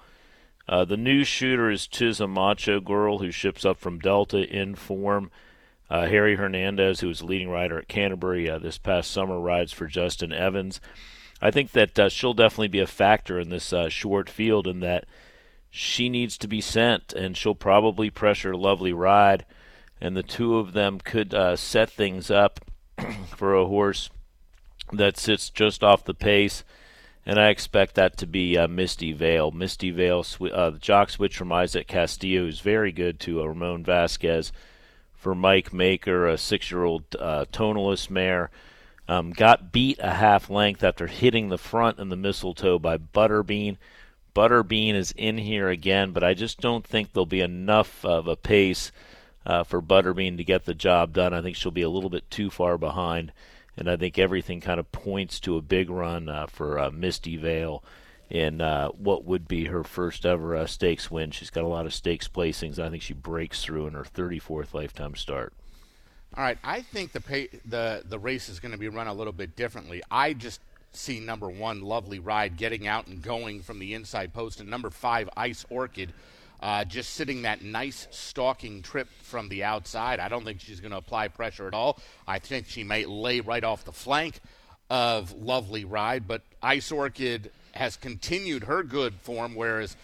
Uh, the new shooter is Tiz Macho Girl, who ships up from Delta in form. Uh, Harry Hernandez, who was leading rider at Canterbury uh, this past summer, rides for Justin Evans. I think that uh, she'll definitely be a factor in this uh, short field, in that she needs to be sent, and she'll probably pressure a Lovely Ride, and the two of them could set things up for a horse that sits just off the pace, and I expect that to be uh, Misty Vale. Misty Vale, uh, the jock switch from Isaac Castillo is very good to uh, Ramon Vasquez. For Mike Maker, a six-year-old uh, tonalist mare, um, got beat a half length after hitting the front in the mistletoe by Butterbean. Butterbean is in here again, but I just don't think there'll be enough of a pace uh, for Butterbean to get the job done. I think she'll be a little bit too far behind and I think everything kind of points to a big run uh, for uh, Misty Vale in uh, what would be her first ever uh, stakes win. She's got a lot of stakes placings. I think she breaks through in her 34th lifetime start. All right, I think the pay, the the race is going to be run a little bit differently. I just see number one, Lovely Ride, getting out and going from the inside post, and number five, Ice Orchid uh, just sitting that nice stalking trip from the outside. I don't think she's going to apply pressure at all. I think she may lay right off the flank of Lovely Ride, but Ice Orchid has continued her good form, whereas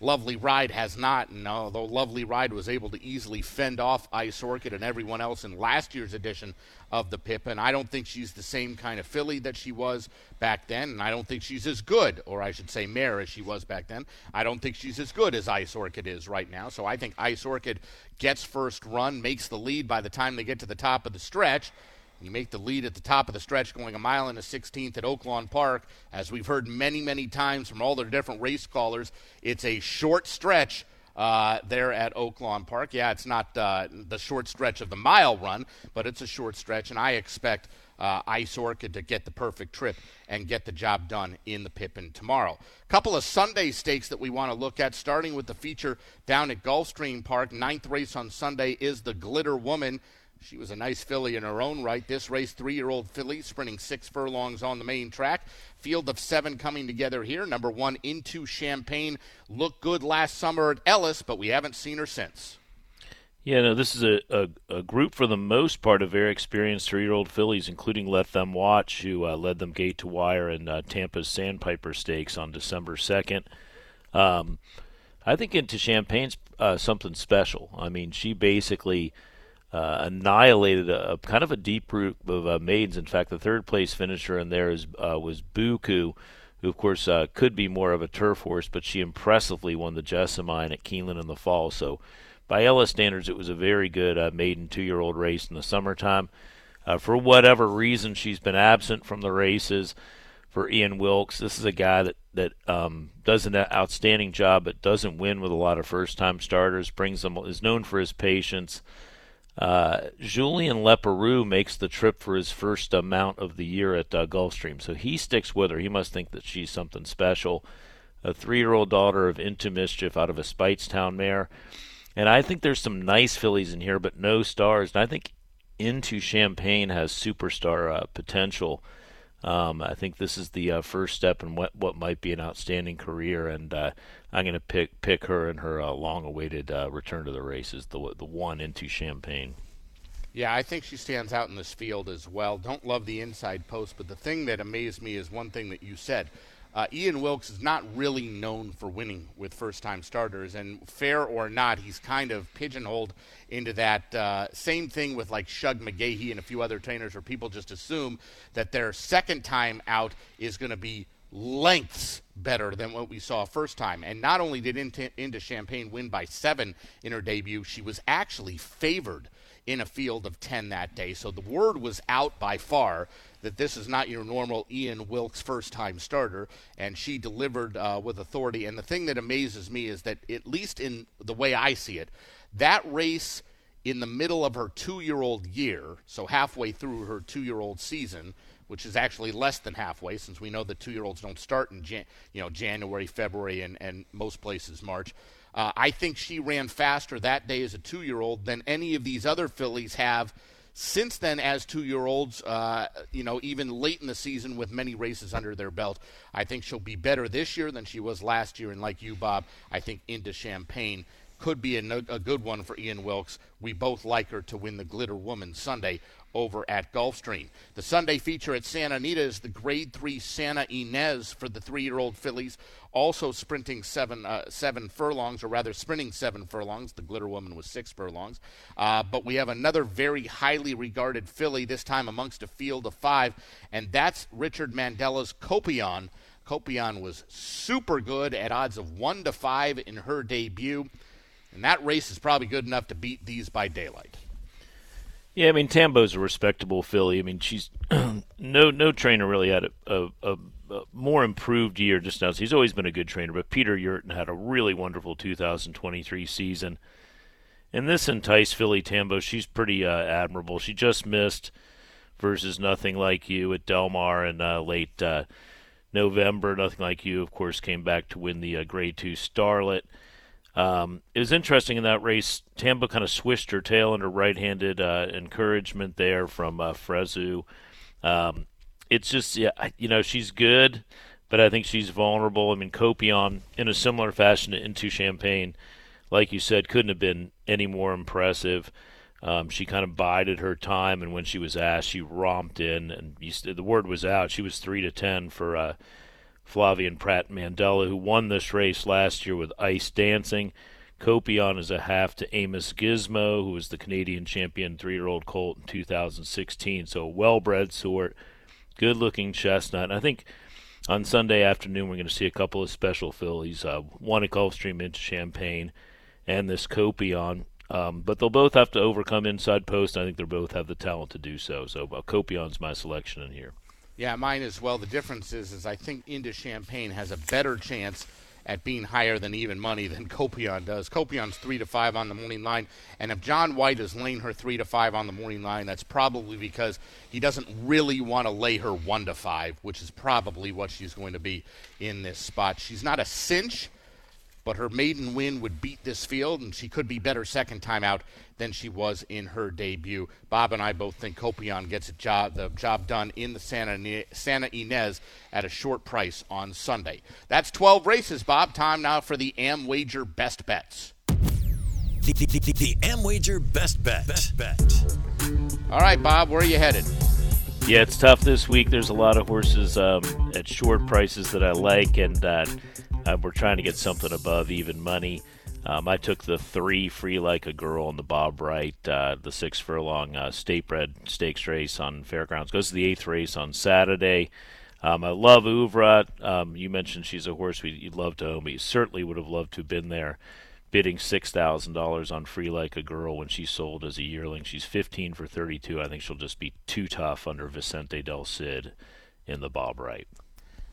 Lovely Ride has not. And although Lovely Ride was able to easily fend off Ice Orchid and everyone else in last year's edition of the Pippin, I don't think she's the same kind of filly that she was back then. And I don't think she's as good, or I should say mare, as she was back then. I don't think she's as good as Ice Orchid is right now. So I think Ice Orchid gets first run, makes the lead by the time they get to the top of the stretch. You make the lead at the top of the stretch going a mile and a 16th at Oaklawn Park. As we've heard many, many times from all the different race callers, it's a short stretch uh, there at Oaklawn Park. Yeah, it's not uh, the short stretch of the mile run, but it's a short stretch, and I expect uh, Ice Orchid to get the perfect trip and get the job done in the Pippin tomorrow. A couple of Sunday stakes that we want to look at, starting with the feature down at Gulfstream Park. Ninth race on Sunday is the Glitter Woman. She was a nice filly in her own right. This race, three year old filly, sprinting six furlongs on the main track. Field of seven coming together here. Number one, Into Champagne, looked good last summer at Ellis, but we haven't seen her since. Yeah, no, this is a, a, a group for the most part of very experienced three year old fillies, including Let Them Watch, who uh, led them gate to wire in uh, Tampa's Sandpiper Stakes on December 2nd. Um, I think Into Champagne's uh, something special. I mean, she basically uh, annihilated a, a, kind of a deep group of uh, maidens. In fact, the third place finisher in there is, uh, was Buku, who of course uh, could be more of a turf horse, but she impressively won the Jessamine at Keeneland in the fall. So, by Ellis standards, it was a very good uh, maiden two-year-old race in the summertime. Uh, for whatever reason, she's been absent from the races. For Ian Wilkes, this is a guy that that um, does an outstanding job, but doesn't win with a lot of first-time starters. Brings them is known for his patience. Uh, Julien Leparoux makes the trip for his first amount of the year at uh, Gulfstream, so he sticks with her. He must think that she's something special. A three-year-old daughter of Into Mischief out of a Speightstown mare, and I think there's some nice fillies in here, but no stars. And I think Into Champagne has superstar uh, potential. Um, I think this is the uh, first step in what what might be an outstanding career, and uh, I'm going to pick pick her in her uh, long-awaited uh, return to the races, the the one into Champagne. Yeah, I think she stands out in this field as well. Don't love the inside post, but the thing that amazed me is one thing that you said. Uh, Ian Wilkes is not really known for winning with first time starters, and fair or not, he's kind of pigeonholed into that uh, same thing with like Shug McGaughey and a few other trainers where people just assume that their second time out is going to be lengths better than what we saw first time. And not only did Into, Champagne win by seven in her debut, she was actually favored in a field of 10 that day. So the word was out by far that this is not your normal Ian Wilkes first time starter, and she delivered uh, with authority. And the thing that amazes me is that, at least in the way I see it, that race in the middle of her two year old year, so halfway through her two year old season, which is actually less than halfway since we know the two year olds don't start in Jan- you know January, February, and, and most places March. Uh, I think she ran faster that day as a two year old than any of these other fillies have since then as two year olds, uh, you know, even late in the season with many races under their belt. I think she'll be better this year than she was last year. And like you, Bob, I think into Champagne could be a, no- a good one for Ian Wilkes. We both like her to win the Glitter Woman Sunday over at Gulfstream. The Sunday feature at Santa Anita is the Grade 3 Santa Ynez for the three-year-old fillies, also sprinting seven uh, seven furlongs, or rather sprinting seven furlongs. The Glitter Woman was six furlongs. Uh, but we have another very highly regarded filly, this time amongst a field of five, and that's Richard Mandella's Kopion. Kopion was super good at odds of one to five in her debut. And that race is probably good enough to beat these by daylight. Yeah, I mean Tambo's a respectable filly. I mean she's no no trainer really had a, a, a, a, more improved year just now. He's always been a good trainer, but Peter Eurton had a really wonderful 2023 season. And this enticed filly Tambo, she's pretty uh, admirable. She just missed versus Nothing Like You at Del Mar in uh, late uh, November. Nothing Like You, of course, came back to win the uh, Grade Two Starlet. Um, it was interesting in that race. Tambo kind of swished her tail under right-handed uh, encouragement there from uh, Fresu. Um, it's just, yeah, you know, she's good, but I think she's vulnerable. I mean, Kopion, in a similar fashion to into Champagne, like you said, couldn't have been any more impressive. Um, she kind of bided her time, and when she was asked, she romped in, and you, the word was out. She was three to ten for uh, Flavien Prat Mandella, who won this race last year with Ice Dancing. Kopion is a half to Amis Gizmo, who was the Canadian champion three year old colt in 2016. So, a well bred sort, good looking chestnut. And I think on Sunday afternoon, we're going to see a couple of special fillies uh, one at Gulfstream into Champagne and this Kopion. Um, but they'll both have to overcome inside post. I think they both have the talent to do so. So, uh, Kopion's my selection in here. Yeah, mine as well. The difference is, is I think Into Champagne has a better chance at being higher than even money than Kopion does. Kopion's three to five on the morning line, and if Jon White is laying her three to five on the morning line, that's probably because he doesn't really want to lay her one to five, which is probably what she's going to be in this spot. She's not a cinch but her maiden win would beat this field, and she could be better second time out than she was in her debut. Bob and I both think Kopion gets job, the job done in the Santa, Santa Ynez at a short price on Sunday. That's 12 races, Bob. Time now for the Am Wager Best Bets. The, the, the, the Am Wager Best Bet. Best Bet. All right, Bob, where are you headed? Yeah, it's tough this week. There's a lot of horses um, at short prices that I like, and uh, uh, we're trying to get something above even money. Um, I took the three free like a girl in the Bob Wright, uh, the six furlong uh, state bred stakes race on Fairgrounds. Goes to the eighth race on Saturday. Um, I love Ouvra. Um, you mentioned she's a horse we, you'd love to own, but you certainly would have loved to have been there bidding six thousand dollars on Free Like a Girl when she sold as a yearling. She's fifteen for thirty-two. I think she'll just be too tough under Vicente Del Cid in the Bob Wright.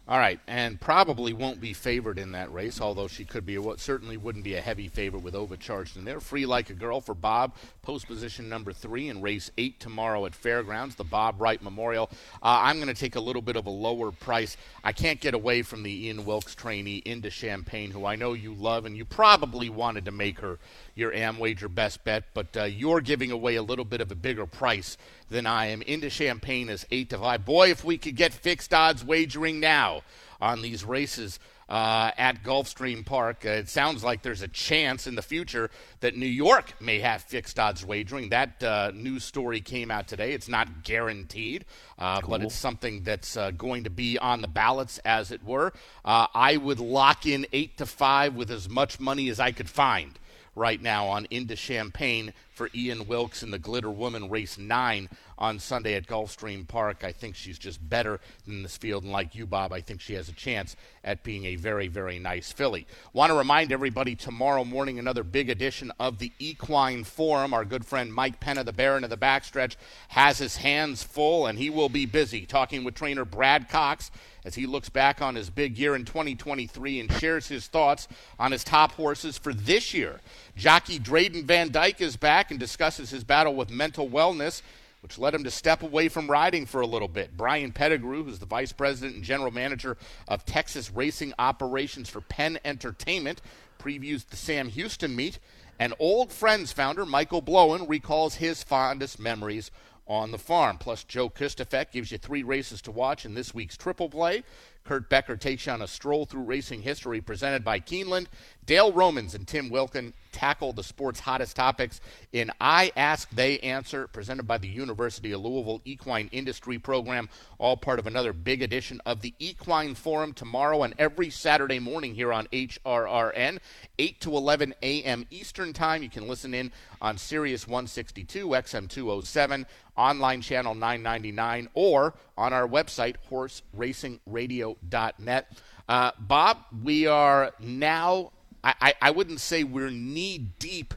All right, and probably won't be favored in that race, although she could be. What certainly wouldn't be a heavy favorite with overcharged in there. Free like a girl for Bob, post position number three in race eight tomorrow at Fairgrounds, the Bob Wright Memorial. Uh, I'm going to take a little bit of a lower price. I can't get away from the Ian Wilkes trainee into Champagne, who I know you love, and you probably wanted to make her your Amwager best bet, but uh, you're giving away a little bit of a bigger price than I am. Into Champagne is eight to five. Boy, if we could get fixed odds wagering now on these races uh, at Gulfstream Park. Uh, it sounds like there's a chance in the future that New York may have fixed odds wagering. That uh, news story came out today. It's not guaranteed, uh, cool. but it's something that's uh, going to be on the ballots, as it were. Uh, I would lock in eight to five with as much money as I could find right now on Into Champagne for Ian Wilkes in the Glitter Woman Race 9 on Sunday at Gulfstream Park. I think she's just better than this field. And like you, Bob, I think she has a chance at being a very, very nice filly. Want to remind everybody tomorrow morning, another big edition of the Equine Forum. Our good friend Mike Penna, the Baron of the Backstretch, has his hands full, and he will be busy talking with trainer Brad Cox as he looks back on his big year in 2023 and shares his thoughts on his top horses for this year. Jockey Drayden Van Dyke is back and discusses his battle with mental wellness, which led him to step away from riding for a little bit. Brian Pettigrew, who's the vice president and general manager of Texas Racing Operations for Penn Entertainment, previews the Sam Houston meet. And Old Friends founder Michael Blowen recalls his fondest memories on the farm. Plus, Joe Kristufek gives you three races to watch in this week's Triple Play. Kurt Becker takes you on a stroll through racing history presented by Keeneland. Dale Romans and Tim Wilkin tackle the sport's hottest topics in I Ask, They Answer, presented by the University of Louisville Equine Industry Program, all part of another big edition of the Equine Forum tomorrow and every Saturday morning here on HRRN, 8 to 11 a.m. Eastern Time. You can listen in on Sirius 162, XM 207, online channel 999, or on our website, horseracingradio.net. Uh, Bob, we are now I, I wouldn't say we're knee deep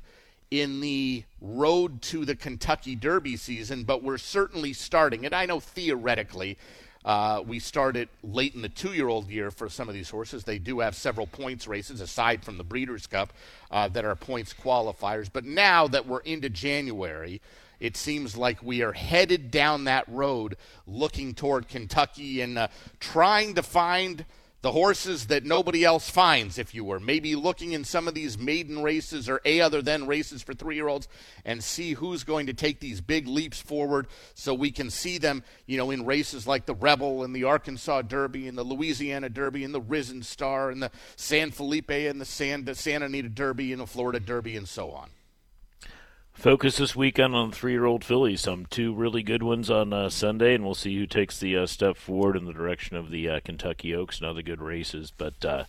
in the road to the Kentucky Derby season, but we're certainly starting it. I know theoretically uh, we started late in the two year old year for some of these horses. They do have several points races aside from the Breeders' Cup uh, that are points qualifiers. But now that we're into January, it seems like we are headed down that road looking toward Kentucky and uh, trying to find the horses that nobody else finds, if you were. Maybe looking in some of these maiden races or A other than races for three year olds and see who's going to take these big leaps forward so we can see them, you know, in races like the Rebel and the Arkansas Derby and the Louisiana Derby and the Risen Star and the San Felipe and the San, the Santa Anita Derby and the Florida Derby and so on. Focus this weekend on three-year-old fillies. Some two really good ones on uh, Sunday, and we'll see who takes the uh, step forward in the direction of the uh, Kentucky Oaks and other good races. But uh,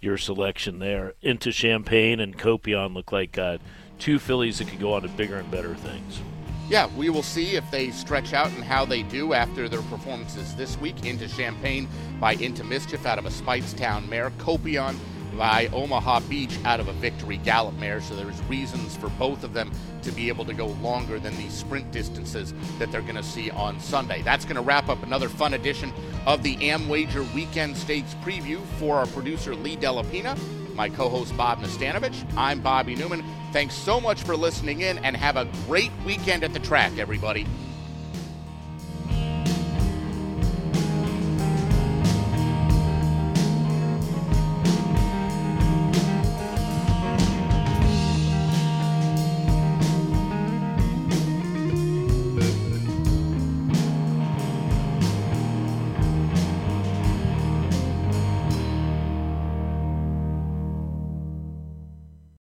your selection there into Champagne and Kopion look like uh, two fillies that could go on to bigger and better things. Yeah, we will see if they stretch out and how they do after their performances this week. Into Champagne by Into Mischief out of a Speightstown mare. Kopion by Omaha Beach out of a Victory Gallop mare. So there's reasons for both of them to be able to go longer than these sprint distances that they're going to see on Sunday. That's going to wrap up another fun edition of the AmWager Weekend Stakes preview for our producer Lee Delapina, my co-host Bob Nastanovich. I'm Bobby Neuman. Thanks so much for listening in and have a great weekend at the track, everybody.